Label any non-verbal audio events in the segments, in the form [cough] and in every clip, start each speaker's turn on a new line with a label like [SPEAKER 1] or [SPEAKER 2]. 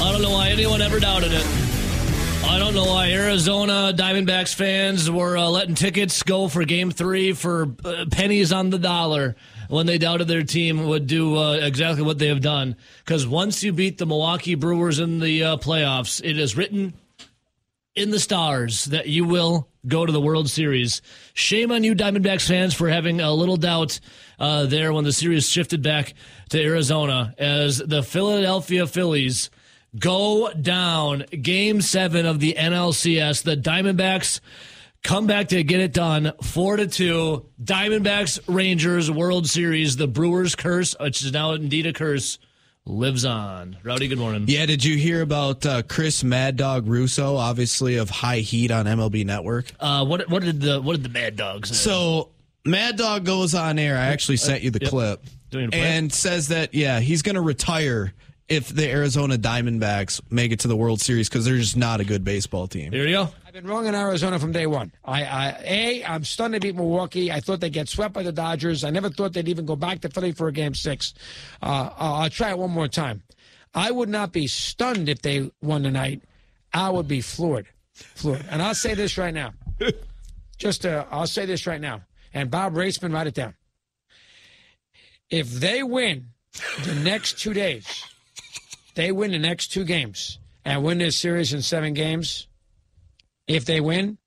[SPEAKER 1] I don't know why anyone ever doubted it. I don't know why Arizona Diamondbacks fans were uh, letting tickets go for Game Three for uh, pennies on the dollar when they doubted their team would do uh, exactly what they have done. Because once you beat the Milwaukee Brewers in the uh, playoffs, it is written in the stars that you will go to the World Series. Shame on you, Diamondbacks fans, for having a little doubt uh, there when the series shifted back to Arizona as the Philadelphia Phillies go down game seven of the NLCS. The Diamondbacks come back to get it done four to two. Diamondbacks Rangers World Series. The Brewers curse, which is now indeed a curse, lives on. Rowdy, good morning.
[SPEAKER 2] Yeah, did you hear about uh, Chris Mad Dog Russo, obviously of High Heat on MLB Network?
[SPEAKER 1] Uh, what what did the what did the Mad Dogs? Say?
[SPEAKER 2] So Mad Dog goes on air. I actually sent you the
[SPEAKER 1] Yep.
[SPEAKER 2] clip
[SPEAKER 1] Doing a play?
[SPEAKER 2] and says that yeah, he's going to retire if the Arizona Diamondbacks make it to the World Series because they're just not a good baseball team.
[SPEAKER 1] Here you go.
[SPEAKER 3] I've been wrong in Arizona from day one. I, I, a, I'm stunned to beat Milwaukee. I thought they'd get swept by the Dodgers. I never thought they'd even go back to Philly for a game six. Uh, I'll I'll try it one more time. I would not be stunned if they won tonight. I would be floored, floored. And I'll say this right now. [laughs] Just, uh, I'll say this right now. And Bob Raissman, write it down. If they win the next two days, they win the next two games and win this series in seven games. If they win,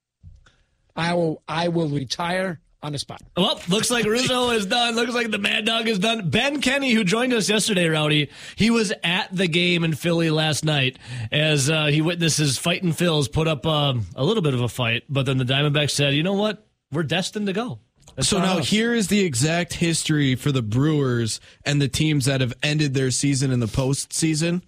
[SPEAKER 3] I will I will retire on the spot.
[SPEAKER 1] Well, looks like Rizzo is done. Looks like the Mad Dog is done. Ben Kenny, who joined us yesterday, Rowdy, he was at the game in Philly last night as uh, he witnesses Fighting Phil's put up um, a little bit of a fight, but then the Diamondbacks said, you know what? We're destined to go. That's
[SPEAKER 2] So now
[SPEAKER 1] house."
[SPEAKER 2] here is the exact history for the Brewers and the teams that have ended their season in the postseason.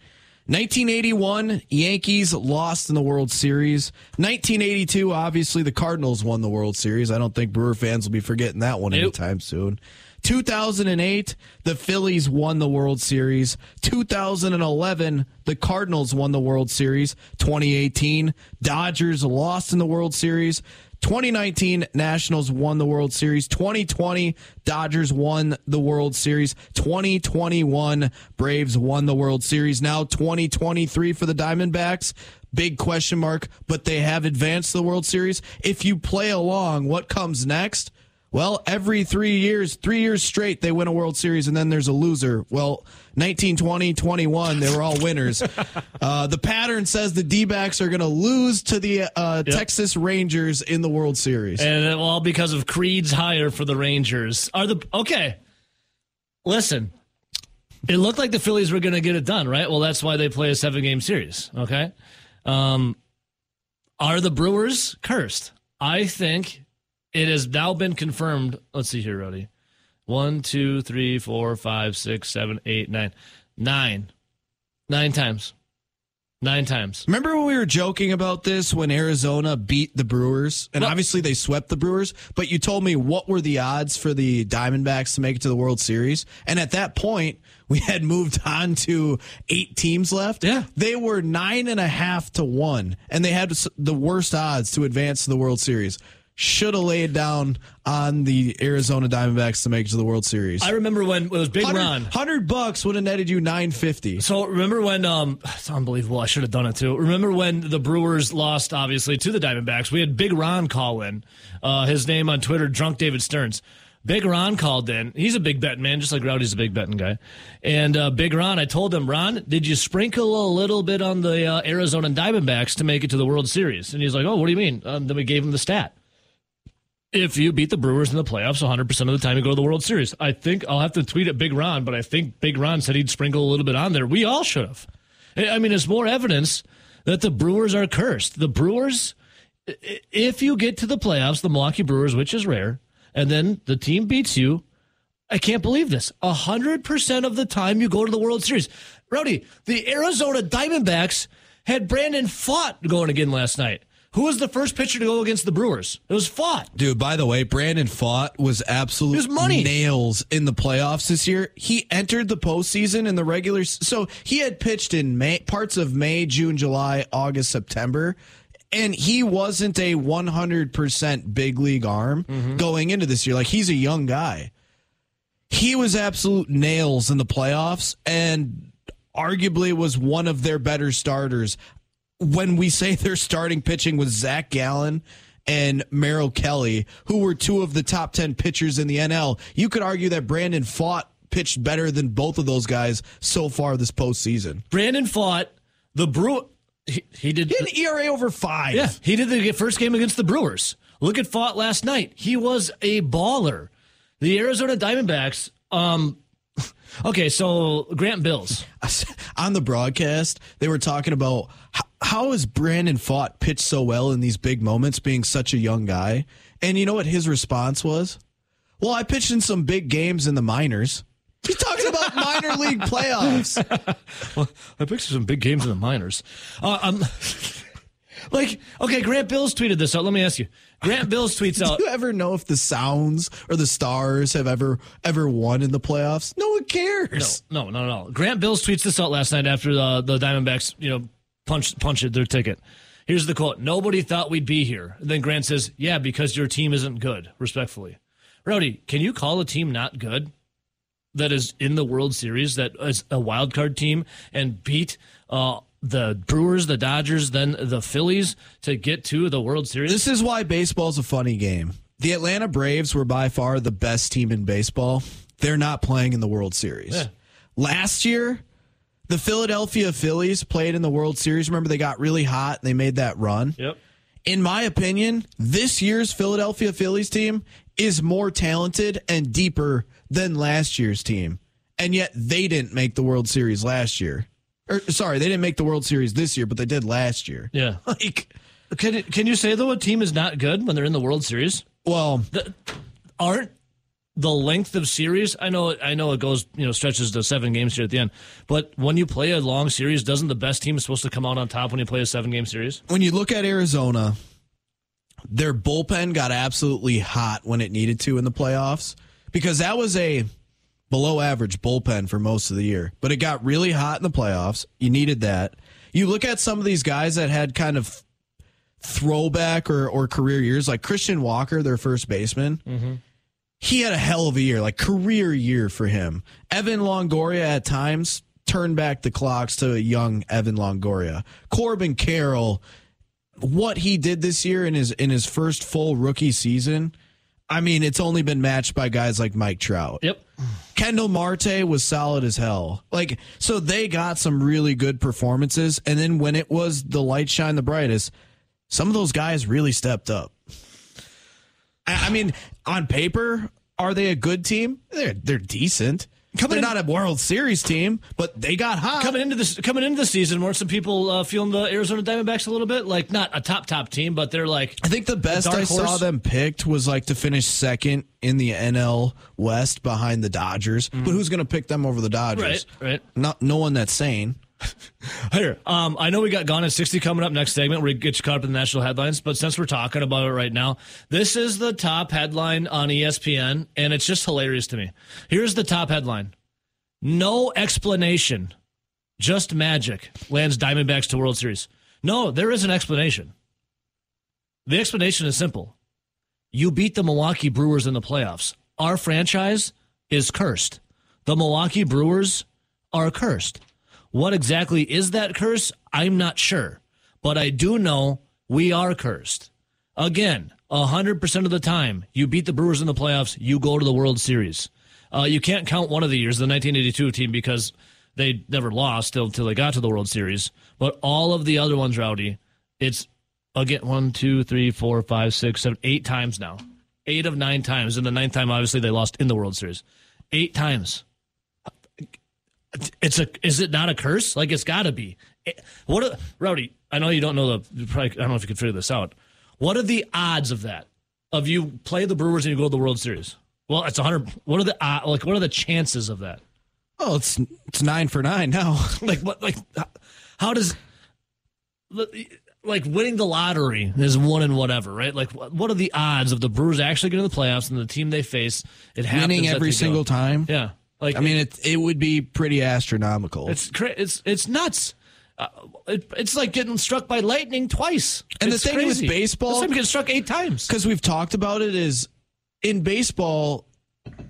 [SPEAKER 2] 1981, Yankees lost in the World Series. 1982, obviously the Cardinals won the World Series. I don't think Brewer fans will be forgetting that one
[SPEAKER 1] Nope.
[SPEAKER 2] anytime soon. 2008, the Phillies won the World Series. 2011, the Cardinals won the World Series. 2018, Dodgers lost in the World Series. 2019 Nationals won the World Series. 2020 Dodgers won the World Series. 2021 Braves won the World Series. Now 2023 for the Diamondbacks. Big question mark, but they have advanced the World Series. If you play along, what comes next? Well, every three years, three years straight, they win a World Series, and then there's a loser. Well, 19, 20, 21, they were all winners. [laughs] uh, the pattern says the D backs are going to lose to the uh, Texas Rangers in the World Series.
[SPEAKER 1] And it- all because of Creed's hire for the Rangers. Are the okay? Listen, it looked like the Phillies were going to get it done, right? Well, that's why they play a seven game series. Okay, um, are the Brewers cursed? I think it has now been confirmed. Let's see here, Rody. One, two, three, four, five, six, seven, eight, nine, nine, nine times, nine times.
[SPEAKER 2] Remember when we were joking about this when Arizona beat the Brewers? And
[SPEAKER 1] Well-
[SPEAKER 2] obviously they swept the Brewers, but you told me what were the odds for the Diamondbacks to make it to the World Series? And at that point, we had moved on to eight teams left.
[SPEAKER 1] Yeah.
[SPEAKER 2] They were nine and a half to one, and they had the worst odds to advance to the World Series. Should have laid down on the Arizona Diamondbacks to make it to the World Series.
[SPEAKER 1] I remember when it was Big
[SPEAKER 2] 100,
[SPEAKER 1] Ron.
[SPEAKER 2] 100 bucks would have netted you 950.
[SPEAKER 1] So remember when um it's unbelievable, I should have done it too. Remember when the Brewers lost obviously to the Diamondbacks? We had Big Ron call in. Uh his name on Twitter, Drunk David Stearns. Big Ron called in. He's a big betting man, just like Rowdy's a big betting guy. And uh, Big Ron, I told him, Ron, did you sprinkle a little bit on the uh, Arizona Diamondbacks to make it to the World Series? And he's like, Oh, what do you mean? Um, then we gave him the stat if you beat the Brewers in the playoffs 100% of the time you go to the World Series. I think I'll have to tweet at Big Ron, but I think Big Ron said he'd sprinkle a little bit on there. We all should have. I mean, it's more evidence that the Brewers are cursed. The Brewers, if you get to the playoffs, the Milwaukee Brewers, which is rare, and then the team beats you, I can't believe this. 100% of the time you go to the World Series. Rowdy, the Arizona Diamondbacks had Brandon Pfaadt going again last night. Who was the first pitcher to go against the Brewers? It was Pfaadt.
[SPEAKER 2] Dude, by the way, Brandon Pfaadt was absolute
[SPEAKER 1] was money.
[SPEAKER 2] nails in the playoffs this year. He entered the postseason in the regular, so he had pitched in May, parts of May, June, July, August, September, and he wasn't a 100% big league arm
[SPEAKER 1] Mm-hmm.
[SPEAKER 2] going into this year. Like he's a young guy. He was absolute nails in the playoffs, and arguably was one of their better starters. When we say [laughs] they're starting pitching with Zach Gallen and Merrill Kelly, who were two of the top 10 pitchers in the NL, you could argue that Brandon Pfaadt pitched better than both of those guys so far this postseason.
[SPEAKER 1] Brandon Pfaadt the Brew. He, he did.
[SPEAKER 2] He ERA over five.
[SPEAKER 1] Yeah, he did the first game against the Brewers. Look at Pfaadt last night. He was a baller. The Arizona Diamondbacks. Um, [laughs] okay, so Grant Bills. [laughs]
[SPEAKER 2] On the broadcast, they were talking about how, is Brandon Pfaadt pitched so well in these big moments, being such a young guy. And you know what his response was? Well, I pitched in some big games in the minors. He's talking about [laughs] minor league playoffs. [laughs]
[SPEAKER 1] well, I picked some big games in the minors. Uh, um, [laughs] like, okay, Grant Bills tweeted this out. Let me ask you. Grant Bills tweets out.
[SPEAKER 2] Do you ever know if the Sounds or the Stars have ever ever won in the playoffs? No one cares.
[SPEAKER 1] No, no, no, no. Grant Bills tweets this out last night after the the Diamondbacks, you know, punched punched their ticket. Here's the quote: "Nobody thought we'd be here." Then Grant says, "Yeah, because your team isn't good." Respectfully, Rowdy, can you call a team not good? that is in the World Series that is a wild card team and beat uh, the Brewers, the Dodgers, then the Phillies to get to the World Series.
[SPEAKER 2] This is why baseball's a funny game. The Atlanta Braves were by far the best team in baseball. They're not playing in the World Series. Yeah. Last year, the Philadelphia Phillies played in the World Series. Remember, they got really hot and they made that run.
[SPEAKER 1] Yep.
[SPEAKER 2] In my opinion, this year's Philadelphia Phillies team is more talented and deeper than last year's team. And yet they didn't make the World Series last year. Or sorry, they didn't make the World Series this year, but they did last year.
[SPEAKER 1] Yeah. [laughs] Like can can you say though a team is not good when they're in the World Series?
[SPEAKER 2] Well,
[SPEAKER 1] the, aren't the length of series? I know I know it goes, you know, stretches to 7 games here at the end. But when you play a long series, doesn't the best team supposed to come out on top when you play a 7-game series?
[SPEAKER 2] When you look at Arizona, their bullpen got absolutely hot when it needed to in the playoffs because that was a below average bullpen for most of the year. But it got really hot in the playoffs. You needed that. You look at some of these guys that had kind of throwback or, or career years, like Christian Walker, their first baseman. Mm-hmm. He had a hell of a year, like career year for him. Evan Longoria at times turned back the clocks to young Evan Longoria. Corbin Carroll, what he did this year in his in his first full rookie season I mean, it's only been matched by guys like Mike Trout.
[SPEAKER 1] Yep.
[SPEAKER 2] Ketel Marte was solid as hell. Like, so they got some really good performances. And then when it was the light shine the brightest, some of those guys really stepped up. I mean, on paper, are they a good team? They're they're decent. Coming They're in, not a World Series team, but they got hot.
[SPEAKER 1] Coming into this, coming into the season, weren't some people uh, feeling the Arizona Diamondbacks a little bit like not a top top team, but they're like.
[SPEAKER 2] I think the best I horse. saw them picked was like to finish second in the NL West behind the Dodgers. Mm-hmm. But who's going to pick them over the Dodgers?
[SPEAKER 1] Right, right.
[SPEAKER 2] Not no one that's sane. [laughs]
[SPEAKER 1] Here, um, I know we got Gone at 60 coming up next segment where we get you caught up in the national headlines, but since we're talking about it right now, this is the top headline on ESPN, and it's just hilarious to me. Here's the top headline No explanation, just magic lands Diamondbacks to World Series. No, there is an explanation. The explanation is simple. You beat the Milwaukee Brewers in the playoffs. Our franchise is cursed. The Milwaukee Brewers are cursed. What exactly is that curse? I'm not sure. But I do know we are cursed. Again, 100% of the time, you beat the Brewers in the playoffs, you go to the World Series. Uh, you can't count one of the years, the 1982 team, because they never lost until they got to the World Series. But all of the other ones, Rowdy, it's again one, two, three, four, five, six, seven, eight times now. Eight of nine times. And the ninth time, obviously, they lost in the World Series. Eight times it's a is it not a curse? Like it's got to be. It, what, are, Rowdy? I know you don't know the. Probably, I don't know if you can figure this out. What are the odds of that? Of you play the Brewers and you go to the World Series? Well, it's hundred. What are the uh, like? What are the chances of that?
[SPEAKER 2] Oh, it's it's nine for nine now. [laughs]
[SPEAKER 1] like what? Like how does like winning the lottery is one in whatever, right? Like what are the odds of the Brewers actually getting to the playoffs and the team they face it
[SPEAKER 2] winning every single
[SPEAKER 1] go?
[SPEAKER 2] time?
[SPEAKER 1] Yeah.
[SPEAKER 2] Like I mean, it it would be pretty astronomical.
[SPEAKER 1] It's it's it's nuts. Uh, it, it's like getting struck by lightning twice.
[SPEAKER 2] And
[SPEAKER 1] it's
[SPEAKER 2] the thing
[SPEAKER 1] crazy.
[SPEAKER 2] with baseball,
[SPEAKER 1] I'm getting struck eight times
[SPEAKER 2] because we've talked about it. Is in baseball,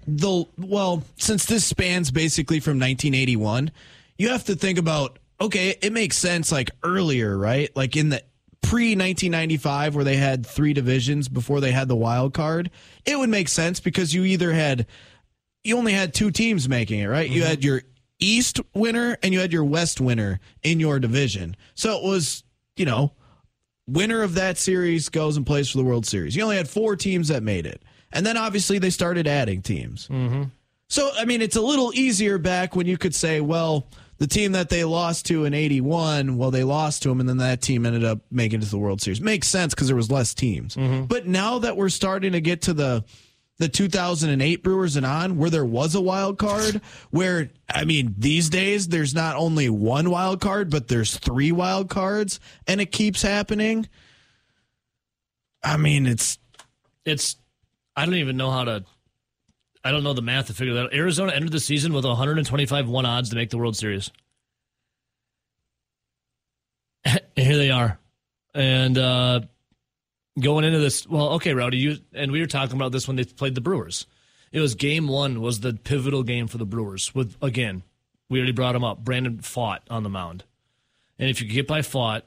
[SPEAKER 2] the well, since this spans basically from 1981, you have to think about okay, it makes sense like earlier, right? Like in the pre 1995 where they had three divisions before they had the wild card, it would make sense because you either had you only had two teams making it, right? Mm-hmm. You had your East winner and you had your West winner in your division. So it was, you know, winner of that series goes and plays for the World Series. You only had four teams that made it. And then obviously they started adding teams.
[SPEAKER 1] Mm-hmm.
[SPEAKER 2] So, I mean, it's a little easier back when you could say, well, the team that they lost to in 81, well, they lost to them, and then that team ended up making it to the World Series. Makes sense because there was less teams.
[SPEAKER 1] Mm-hmm.
[SPEAKER 2] But now that we're starting to get to the the 2008 Brewers and on, where there was a wild card, where, I mean, these days there's not only one wild card, but there's three wild cards, and it keeps happening. I mean, it's.
[SPEAKER 1] It's. I don't even know how to I don't know the math to figure that out. Arizona ended the season with 125 one odds to make the World Series. [laughs] here they are. And uh, going into this, well, okay, Rowdy, you and we were talking about this when they played the Brewers. It was game one was the pivotal game for the Brewers. With again, we already brought him up. Brandon Pfaadt on the mound, and if you get by Pfaadt,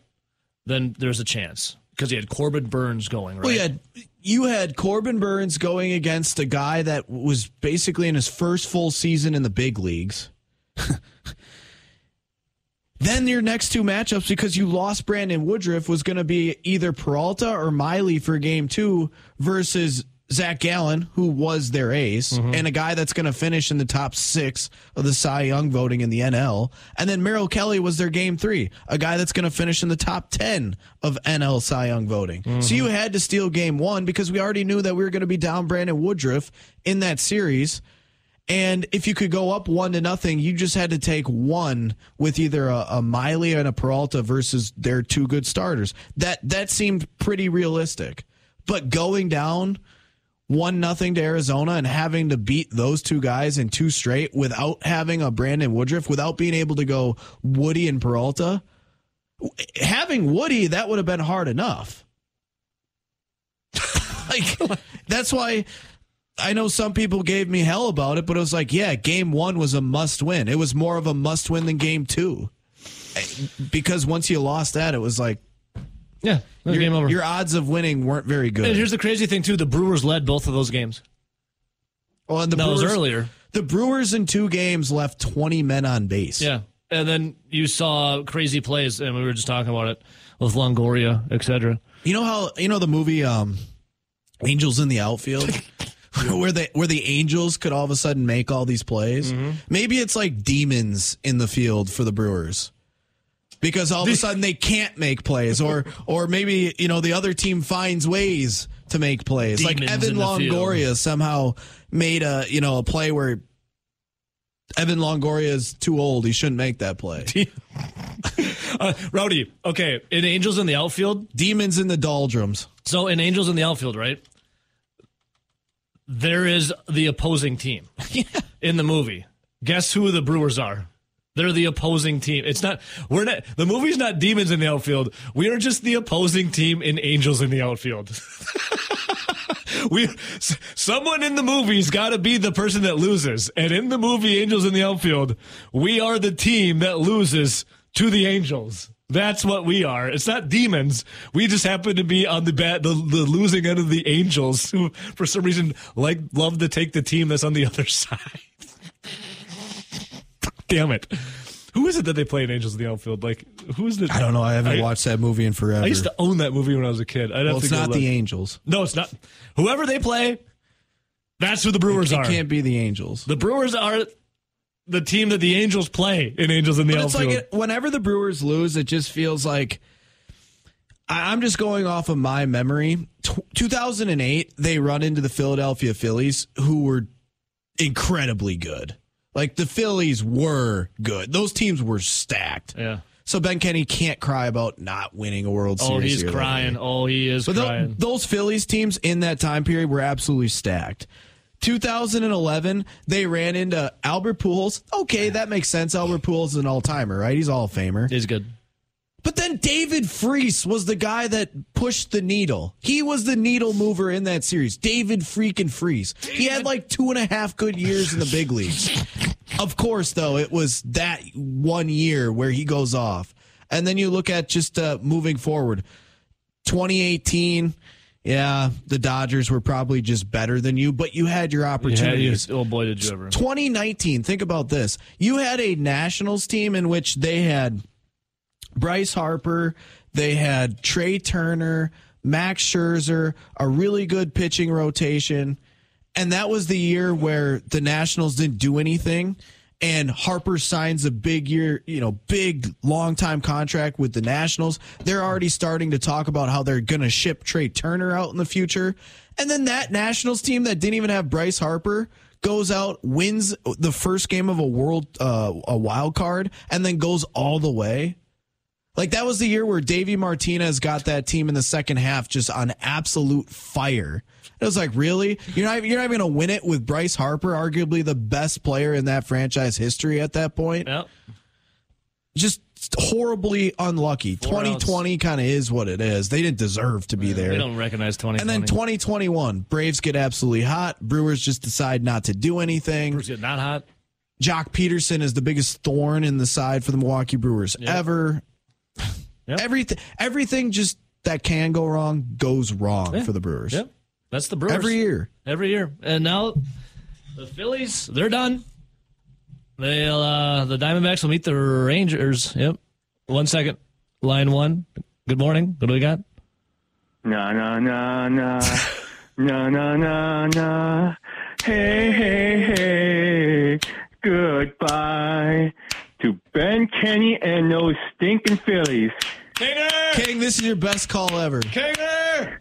[SPEAKER 1] then there's a chance because he had Corbin Burnes going. Right?
[SPEAKER 2] Well, you had you had Corbin Burnes going against a guy that was basically in his first full season in the big leagues. [laughs] then your next two matchups, because you lost Brandon Woodruff, was going to be either Peralta or Miley for game two versus Zach Gallen, who was their ace, mm-hmm. and a guy that's going to finish in the top six of the Cy Young voting in the NL. And then Merrill Kelly was their game three, a guy that's going to finish in the top 10 of NL Cy Young voting. Mm-hmm. So you had to steal game one because we already knew that we were going to be down Brandon Woodruff in that series. And if you could go up one to nothing, you just had to take one with either a, a Miley and a Peralta versus their two good starters. That that seemed pretty realistic. But going down one nothing to Arizona and having to beat those two guys in two straight without having a Brandon Woodruff, without being able to go Woody and Peralta. Having Woody, that would have been hard enough. [laughs] like that's why I know some people gave me hell about it, but it was like, yeah, game one was a must win. It was more of a must win than game two. Because once you lost that, it was like,
[SPEAKER 1] yeah,
[SPEAKER 2] your,
[SPEAKER 1] game over.
[SPEAKER 2] Your odds of winning weren't very good.
[SPEAKER 1] And here's the crazy thing too: the Brewers led both of those games.
[SPEAKER 2] Well, and the
[SPEAKER 1] that
[SPEAKER 2] Brewers,
[SPEAKER 1] was earlier.
[SPEAKER 2] The Brewers in two games left 20 men on base.
[SPEAKER 1] Yeah, and then you saw crazy plays, and we were just talking about it with Longoria, etc.
[SPEAKER 2] You know how you know the movie um, Angels in the Outfield. [laughs] [laughs] where they where the Angels could all of a sudden make all these plays.
[SPEAKER 1] Mm-hmm.
[SPEAKER 2] Maybe it's like demons in the field for the Brewers because all of a sudden they can't make plays, or [laughs] or maybe you know the other team finds ways to make plays.
[SPEAKER 1] Demons
[SPEAKER 2] like Evan Longoria somehow made a you know a play where Evan Longoria is too old; he shouldn't make that play. [laughs]
[SPEAKER 1] uh, Rowdy, okay, in Angels in the outfield,
[SPEAKER 2] demons in the doldrums.
[SPEAKER 1] So in Angels in the outfield, right? There is the opposing team [laughs]
[SPEAKER 2] yeah.
[SPEAKER 1] in the movie. Guess who the Brewers are? They're the opposing team. It's not we're not the movie's not demons in the outfield. We are just the opposing team in Angels in the outfield. [laughs] we someone in the movie's got to be the person that loses. And in the movie Angels in the outfield, we are the team that loses to the Angels. That's what we are. It's not demons. We just happen to be on the bad, the, the losing end of the Angels, who for some reason like love to take the team that's on the [laughs] other side damn it. Who is it that they play in Angels in the Outfield? Like, who is the?
[SPEAKER 2] I don't know. I haven't I, watched that movie in forever.
[SPEAKER 1] I used to own that movie when I was a kid. I'd
[SPEAKER 2] well, it's not the Angels.
[SPEAKER 1] No, it's not. Whoever they play, that's who the Brewers
[SPEAKER 2] it,
[SPEAKER 1] it are.
[SPEAKER 2] It can't be the Angels.
[SPEAKER 1] The Brewers are the team that the Angels play in Angels in the
[SPEAKER 2] but
[SPEAKER 1] Outfield.
[SPEAKER 2] It's like whenever the Brewers lose, it just feels like I'm just going off of my memory. 2008, they run into the Philadelphia Phillies, who were incredibly good. Like the Phillies were good. Those teams were stacked.
[SPEAKER 1] Yeah.
[SPEAKER 2] So Ben Kenny can't cry about not winning a World oh, Series.
[SPEAKER 1] Oh, he's crying. Oh, he is
[SPEAKER 2] but
[SPEAKER 1] crying.
[SPEAKER 2] those Phillies teams in that time period were absolutely stacked. 2011, they ran into Albert Pujols. Okay, that makes sense. Albert Pujols is an all timer, right? He's all famer.
[SPEAKER 1] He's good.
[SPEAKER 2] But then David Freese was the guy that pushed the needle. He was the needle mover in that series. David freaking Freese. He had like two and a half good years in the big leagues. Of course, though, it was that one year where he goes off. And then you look at just uh, moving forward 2018. Yeah, the Dodgers were probably just better than you, but you had your opportunities.
[SPEAKER 1] You, oh boy, did you ever.
[SPEAKER 2] 2019, think about this. You had a Nationals team in which they had Bryce Harper, they had Trea Turner, Max Scherzer, a really good pitching rotation. And that was the year where the Nationals didn't do anything. And Harper signs a big year, you know, big long time contract with the Nationals. They're already starting to talk about how they're going to ship Trea Turner out in the future. And then that Nationals team that didn't even have Bryce Harper goes out, wins the first game of a world, uh, a wild card, and then goes all the way. Like that was the year where Davey Martinez got that team in the second half just on absolute fire. It was like, really? You're not you're not even going to win it with Bryce Harper, arguably the best player in that franchise history at that point.
[SPEAKER 1] Yep.
[SPEAKER 2] Just horribly unlucky.
[SPEAKER 1] Four
[SPEAKER 2] 2020 kind of is what it is. They didn't deserve to be there.
[SPEAKER 1] They don't recognize 2020.
[SPEAKER 2] And then 2021, Braves get absolutely hot. Brewers just decide not to do anything.
[SPEAKER 1] Brewers get not hot.
[SPEAKER 2] Joc Pederson is the biggest thorn in the side for the Milwaukee Brewers
[SPEAKER 1] Yep.
[SPEAKER 2] ever.
[SPEAKER 1] Yep.
[SPEAKER 2] Everything, everything just that can go wrong goes wrong
[SPEAKER 1] Yeah.
[SPEAKER 2] for the Brewers
[SPEAKER 1] Yep. That's the Brewers.
[SPEAKER 2] every year.
[SPEAKER 1] Every year. And now the Phillies, they're done. They'll uh the Diamondbacks will meet the Rangers. Yep. One second. Line one. Good morning. What do we got?
[SPEAKER 4] Na na na na na na na na. Hey hey hey. Goodbye to Ben Kenny and those stinking Phillies.
[SPEAKER 1] Kaner!
[SPEAKER 2] King, this is your best call ever.
[SPEAKER 1] Kaner!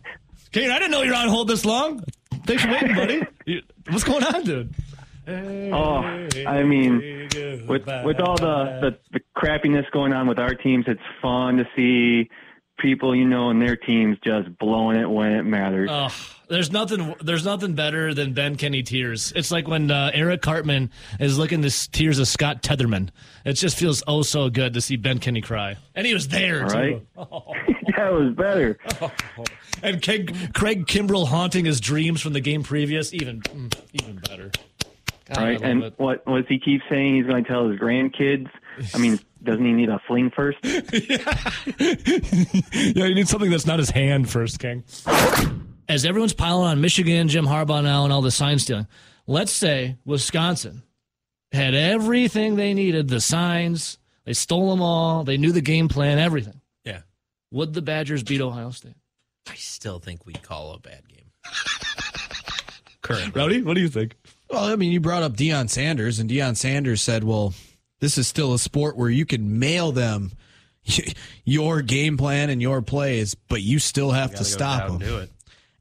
[SPEAKER 1] Kaner, I didn't know you were on hold this long. Thanks for waiting, buddy. [laughs] What's going on, dude?
[SPEAKER 4] Oh, I mean, with with all the, the the crappiness going on with our teams, it's fun to see people you know and their teams just blowing it when it matters.
[SPEAKER 1] Oh, there's nothing. There's nothing better than Ben Kenny tears. It's like when uh, Eric Cartman is looking s- tears of Scott Tenorman. It just feels oh so good to see Ben Kenny cry, and he was there
[SPEAKER 4] Right?
[SPEAKER 1] too. [laughs]
[SPEAKER 4] that was better. [laughs]
[SPEAKER 1] And Craig, Craig Kimbrel haunting his dreams from the game previous, even mm, even better. God,
[SPEAKER 4] Right? And
[SPEAKER 1] it.
[SPEAKER 4] what what he keep saying? He's going to tell his grandkids. I mean, [laughs] doesn't he need a fling first? [laughs]
[SPEAKER 1] Yeah, [laughs] you need something that's not his hand first, King. As everyone's piling on Michigan, Jim Harbaugh now, and all the sign stealing, let's say Wisconsin had everything they needed the signs, they stole them all, they knew the game plan, everything.
[SPEAKER 5] Yeah.
[SPEAKER 1] Would the Badgers beat Ohio State?
[SPEAKER 5] I still think we call a bad game. [laughs] Currently.
[SPEAKER 1] Rowdy, what do you think?
[SPEAKER 2] Well, I mean, you brought up Deion Sanders, and Deion Sanders said, well, this is still a sport where you can mail them [laughs] your game plan and your plays, but you still have to
[SPEAKER 5] Gotta
[SPEAKER 2] stop them.
[SPEAKER 5] and Do it.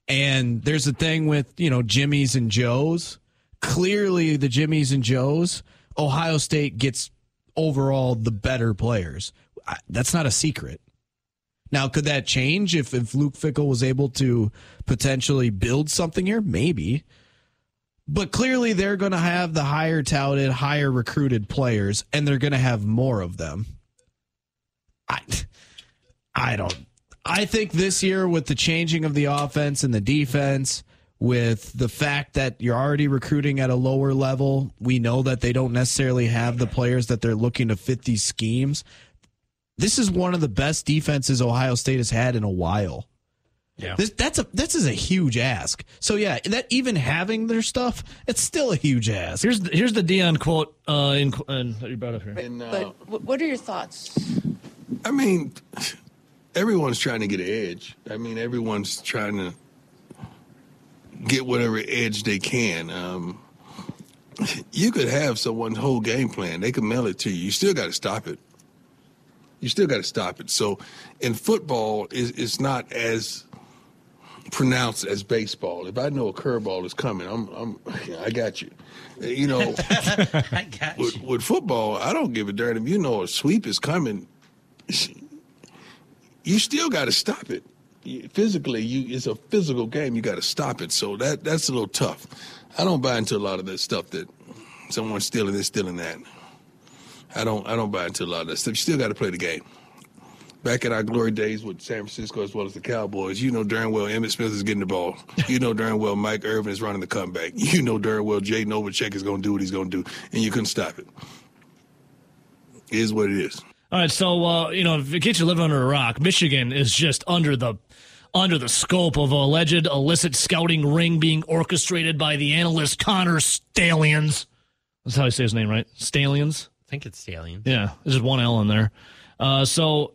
[SPEAKER 2] And there's a thing with, you know, Jimmy's and Joe's. Clearly, the Jimmy's and Joe's, Ohio State gets overall the better players. That's not a secret. Now, could that change if, if Luke Fickell was able to potentially build something here? Maybe. But clearly, they're going to have the higher touted, higher recruited players, and they're going to have more of them. I, I don't. I think this year, with the changing of the offense and the defense, with the fact that you're already recruiting at a lower level, we know that they don't necessarily have the players that they're looking to fit these schemes. This is one of the best defenses Ohio State has had in a while.
[SPEAKER 5] Yeah.
[SPEAKER 2] This, that's a this is a huge ask. So yeah, that even having their stuff, it's still a huge ask.
[SPEAKER 1] Here's the, here's the Deion quote uh, in, in, that you brought up here.
[SPEAKER 6] And, uh,
[SPEAKER 7] But what are your thoughts?
[SPEAKER 6] I mean, everyone's trying to get an edge. I mean, everyone's trying to get whatever edge they can. Um, you could have someone's whole game plan. They could mail it to you. You still got to stop it. You still got to stop it. So, in football, it's, it's not as pronounced as baseball. If I know a curveball is coming, I'm, I'm, I got you. You know, [laughs]
[SPEAKER 5] I got
[SPEAKER 6] with,
[SPEAKER 5] you.
[SPEAKER 6] with football, I don't give a darn if you know a sweep is coming. You still got to stop it. Physically, you it's a physical game. You got to stop it. So that that's a little tough. I don't buy into a lot of that stuff that someone's stealing this, stealing that. I don't I don't buy into a lot of that stuff. You still got to play the game. Back in our glory days with San Francisco as well as the Cowboys, you know darn well Emmitt Smith is getting the ball. You know darn well Mike Irvin is running the comeback. You know darn well Jay Novacek is going to do what he's going to do, and you couldn't stop it. It is what it is.
[SPEAKER 1] All right, so uh, you know, if it gets you living under a rock, Michigan is just under the under the scope of alleged illicit scouting ring being orchestrated by the analyst Connor Stalions. That's how I say his name, right? Stallions.
[SPEAKER 5] I think it's Stallion.
[SPEAKER 1] Yeah, there's just one L in there. Uh, so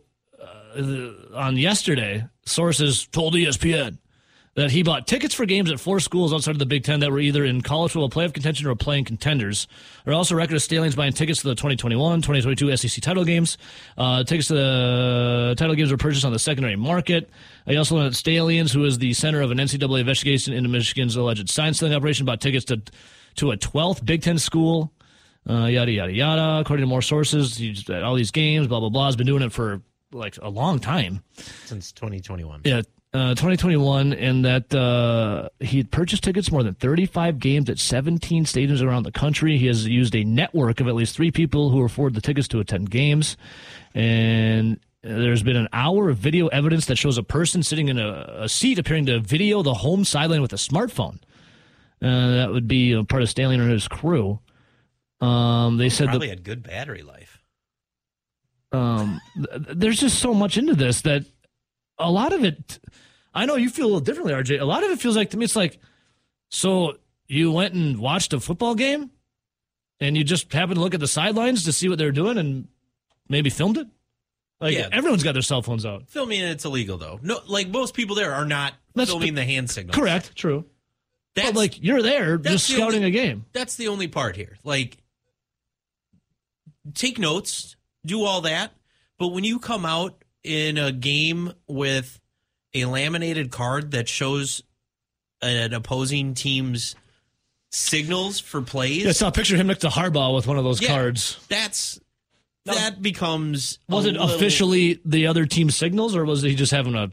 [SPEAKER 1] on yesterday, sources told ESPN that he bought tickets for games at four schools outside of the Big Ten that were either in college football playoff contention or playing contenders. There are also record of Stalions buying tickets to the 2021, 2022 SEC title games. Uh, tickets to the title games were purchased on the secondary market. He also learned that Stalions, who is the center of an NCAA investigation into Michigan's alleged sign stealing operation, bought tickets to to a 12th Big Ten school. Uh, yada yada yada. According to more sources, he's at all these games, blah blah blah. Has been doing it for like a long time.
[SPEAKER 5] Since 2021.
[SPEAKER 1] Yeah, uh, 2021, and that uh, he had purchased tickets more than 35 games at 17 stadiums around the country. He has used a network of at least three people who afford the tickets to attend games, and there's been an hour of video evidence that shows a person sitting in a, a seat appearing to video the home sideline with a smartphone. Uh, that would be a part of Stanley and his crew. Um, they said
[SPEAKER 5] Probably
[SPEAKER 1] that
[SPEAKER 5] had good battery life.
[SPEAKER 1] Um, th- there's just so much into this that a lot of it. I know you feel a little differently, RJ. A lot of it feels like to me, it's like, so you went and watched a football game, and you just happened to look at the sidelines to see what they're doing, and maybe filmed it. Like
[SPEAKER 5] Yeah.
[SPEAKER 1] everyone's got their cell phones out.
[SPEAKER 5] Filming it's illegal though. No, like most people there are not
[SPEAKER 1] That's
[SPEAKER 5] filming
[SPEAKER 1] the-
[SPEAKER 5] the hand signals.
[SPEAKER 1] Correct, true.
[SPEAKER 5] That's
[SPEAKER 1] but like you're there just scouting
[SPEAKER 5] only-
[SPEAKER 1] a game.
[SPEAKER 5] that's the only part here. Like, take notes, do all that, but when you come out in a game with a laminated card that shows an opposing team's signals for plays,
[SPEAKER 1] Yeah, I saw picture him next to Harbaugh with one of those
[SPEAKER 5] Yeah,
[SPEAKER 1] cards.
[SPEAKER 5] That's that becomes
[SPEAKER 1] Was it
[SPEAKER 5] little-
[SPEAKER 1] officially the other team's signals, or was he just having a?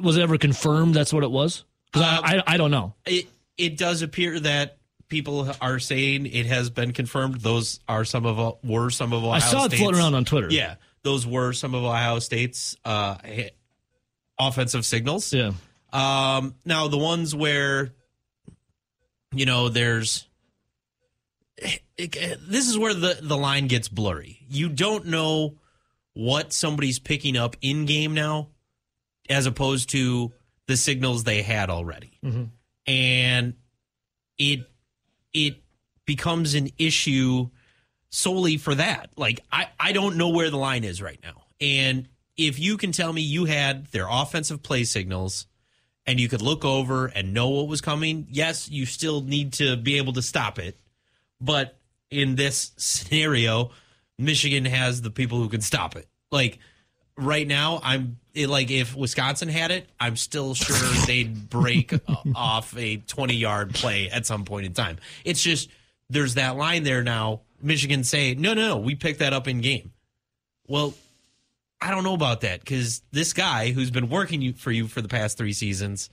[SPEAKER 1] Was it ever confirmed that's what it was? Because
[SPEAKER 5] Uh,
[SPEAKER 1] I, I I don't know.
[SPEAKER 5] it it does appear that people are saying it has been confirmed. Those are some of were some of Ohio
[SPEAKER 1] I saw it floating around on Twitter.
[SPEAKER 5] Yeah, those were some of Ohio State's uh, offensive signals.
[SPEAKER 1] yeah.
[SPEAKER 5] Um, now the ones where you know there's it- this is where the the line gets blurry. You don't know what somebody's picking up in game now, as opposed to the signals they had already, and it it becomes an issue solely for that. Like I I don't know where the line is right now, and if you can tell me you had their offensive play signals and you could look over and know what was coming, yes, you still need to be able to stop it. But in this [laughs] scenario, Michigan has the people who can stop it. Like right now, I'm it, like if Wisconsin had it, I'm still sure they'd break [laughs] off a 20 yard play at some point in time. It's just there's that line there now. Michigan say, no, no, no, we picked that up in game. Well, I don't know about that because this guy who's been working you, for you for the past three seasons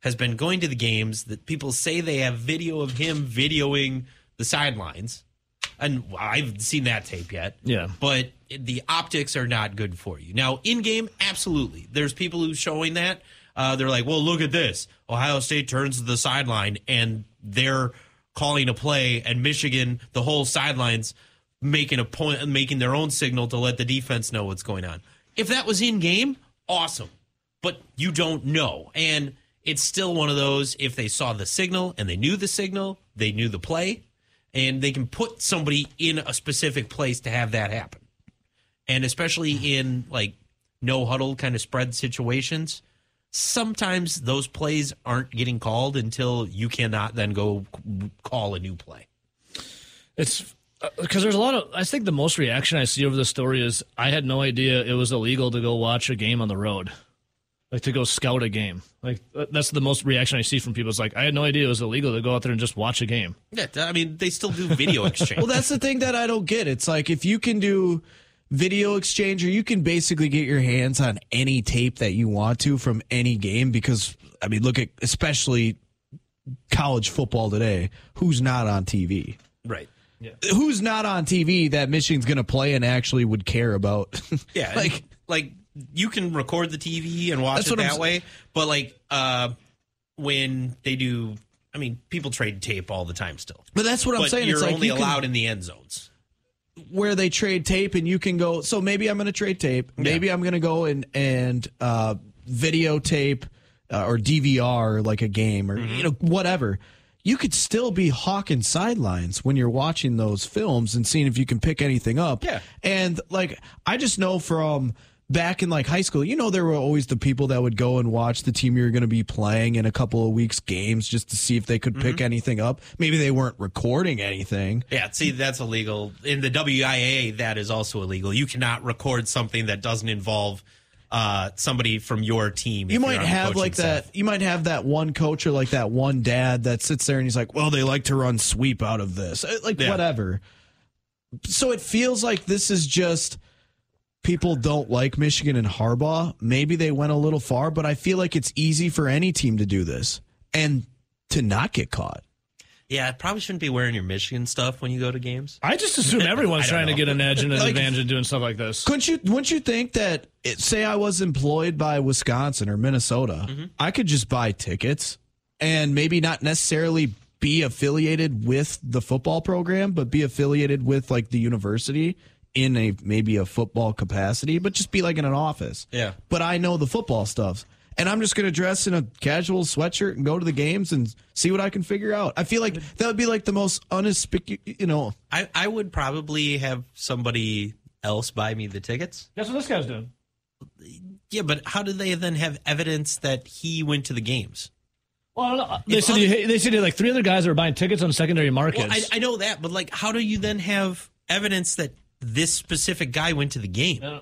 [SPEAKER 5] has been going to the games that people say they have video of him videoing the sidelines. And I haven't seen that tape yet.
[SPEAKER 1] Yeah.
[SPEAKER 5] But the optics are not good for you. Now, in game, absolutely. There's people who showing that. Uh, they're like, well, look at this. Ohio State turns to the sideline and they're calling a play, and Michigan, the whole sidelines, making a point, making their own signal to let the defense know what's going on. If that was in game, awesome. But you don't know. And it's still one of those if they saw the signal and they knew the signal, they knew the play, and they can put somebody in a specific place to have that happen. And especially in like no huddle kind of spread situations, sometimes those plays aren't getting called until you cannot then go call a new play.
[SPEAKER 1] It's because there's a lot of. I think the most reaction I see over the story is I had no idea it was illegal to go watch a game on the road, like to go scout a game. Like uh, that's the most reaction I see from people. It's like I had no idea it was illegal to go out there and just watch a game.
[SPEAKER 5] Yeah, I mean they still do video [laughs] exchange.
[SPEAKER 2] Well, that's the thing that I don't get. It's like if you can do video exchanger, you can basically get your hands on any tape that you want to from any game because I mean look at especially college football today who's not on TV
[SPEAKER 5] right.
[SPEAKER 2] who's not on TV that Michigan's going to play and actually would care about [laughs]
[SPEAKER 5] Yeah,
[SPEAKER 2] like
[SPEAKER 5] like you can record the TV and watch it
[SPEAKER 2] what I'm
[SPEAKER 5] that way. But like uh, when they do, I mean, people trade tape all the time still.
[SPEAKER 2] But that's what I'm
[SPEAKER 5] but
[SPEAKER 2] saying.
[SPEAKER 5] You're
[SPEAKER 2] it's like
[SPEAKER 5] only
[SPEAKER 2] you can-
[SPEAKER 5] allowed in the end zones.
[SPEAKER 2] Where they trade tape and you can go so maybe i'm going to trade tape. Maybe i'm going to go and and uh videotape uh, or dvr like a game or you know whatever. You could still be hawking sidelines when you're watching those films and seeing if you can pick anything up.
[SPEAKER 5] Yeah.
[SPEAKER 2] and like i just know from back in like high school you know there were always the people that would go and watch the team you're going to be playing in a couple of weeks games just to see if they could pick anything up maybe they weren't recording anything
[SPEAKER 5] Yeah, see, that's illegal. In the WIA, that is also illegal. You cannot record something that doesn't involve uh, somebody from your team.
[SPEAKER 2] you might have like
[SPEAKER 5] staff.
[SPEAKER 2] that you might have that one coach or like that one dad that sits there and he's like well they like to run sweep out of this Uh, like
[SPEAKER 5] Yeah.
[SPEAKER 2] whatever so it feels like this is just people don't like michigan and harbaugh maybe they went a little far but i feel like it's easy for any team to do this and to not get caught
[SPEAKER 5] Yeah, probably shouldn't be wearing your Michigan stuff when you go to games.
[SPEAKER 1] I just assume [laughs] everyone's
[SPEAKER 5] I don't
[SPEAKER 1] trying to get an edge and an [laughs]
[SPEAKER 2] Like-
[SPEAKER 1] advantage in doing stuff like this.
[SPEAKER 2] couldn't you wouldn't you think that it, say i was employed by wisconsin or minnesota
[SPEAKER 5] Mm-hmm.
[SPEAKER 2] i could just buy tickets and maybe not necessarily be affiliated with the football program but be affiliated with like the university in a maybe a football capacity but just be like in an office
[SPEAKER 5] Yeah.
[SPEAKER 2] but i know the football stuff and i'm just going to dress in a casual sweatshirt and go to the games and see what i can figure out i feel like that would be like the most uninspicuous you know
[SPEAKER 5] I, I would probably have somebody else buy me the tickets.
[SPEAKER 1] That's what this guy's doing.
[SPEAKER 5] Yeah, but how do they then have evidence that he went to the games?
[SPEAKER 1] Well, I don't know. They
[SPEAKER 5] If
[SPEAKER 1] said,
[SPEAKER 5] other-
[SPEAKER 1] you, they said like three other guys that were buying tickets on secondary markets.
[SPEAKER 5] Well, I, I know that, but like, how do you then have evidence that this specific guy went to the game?
[SPEAKER 1] Yeah.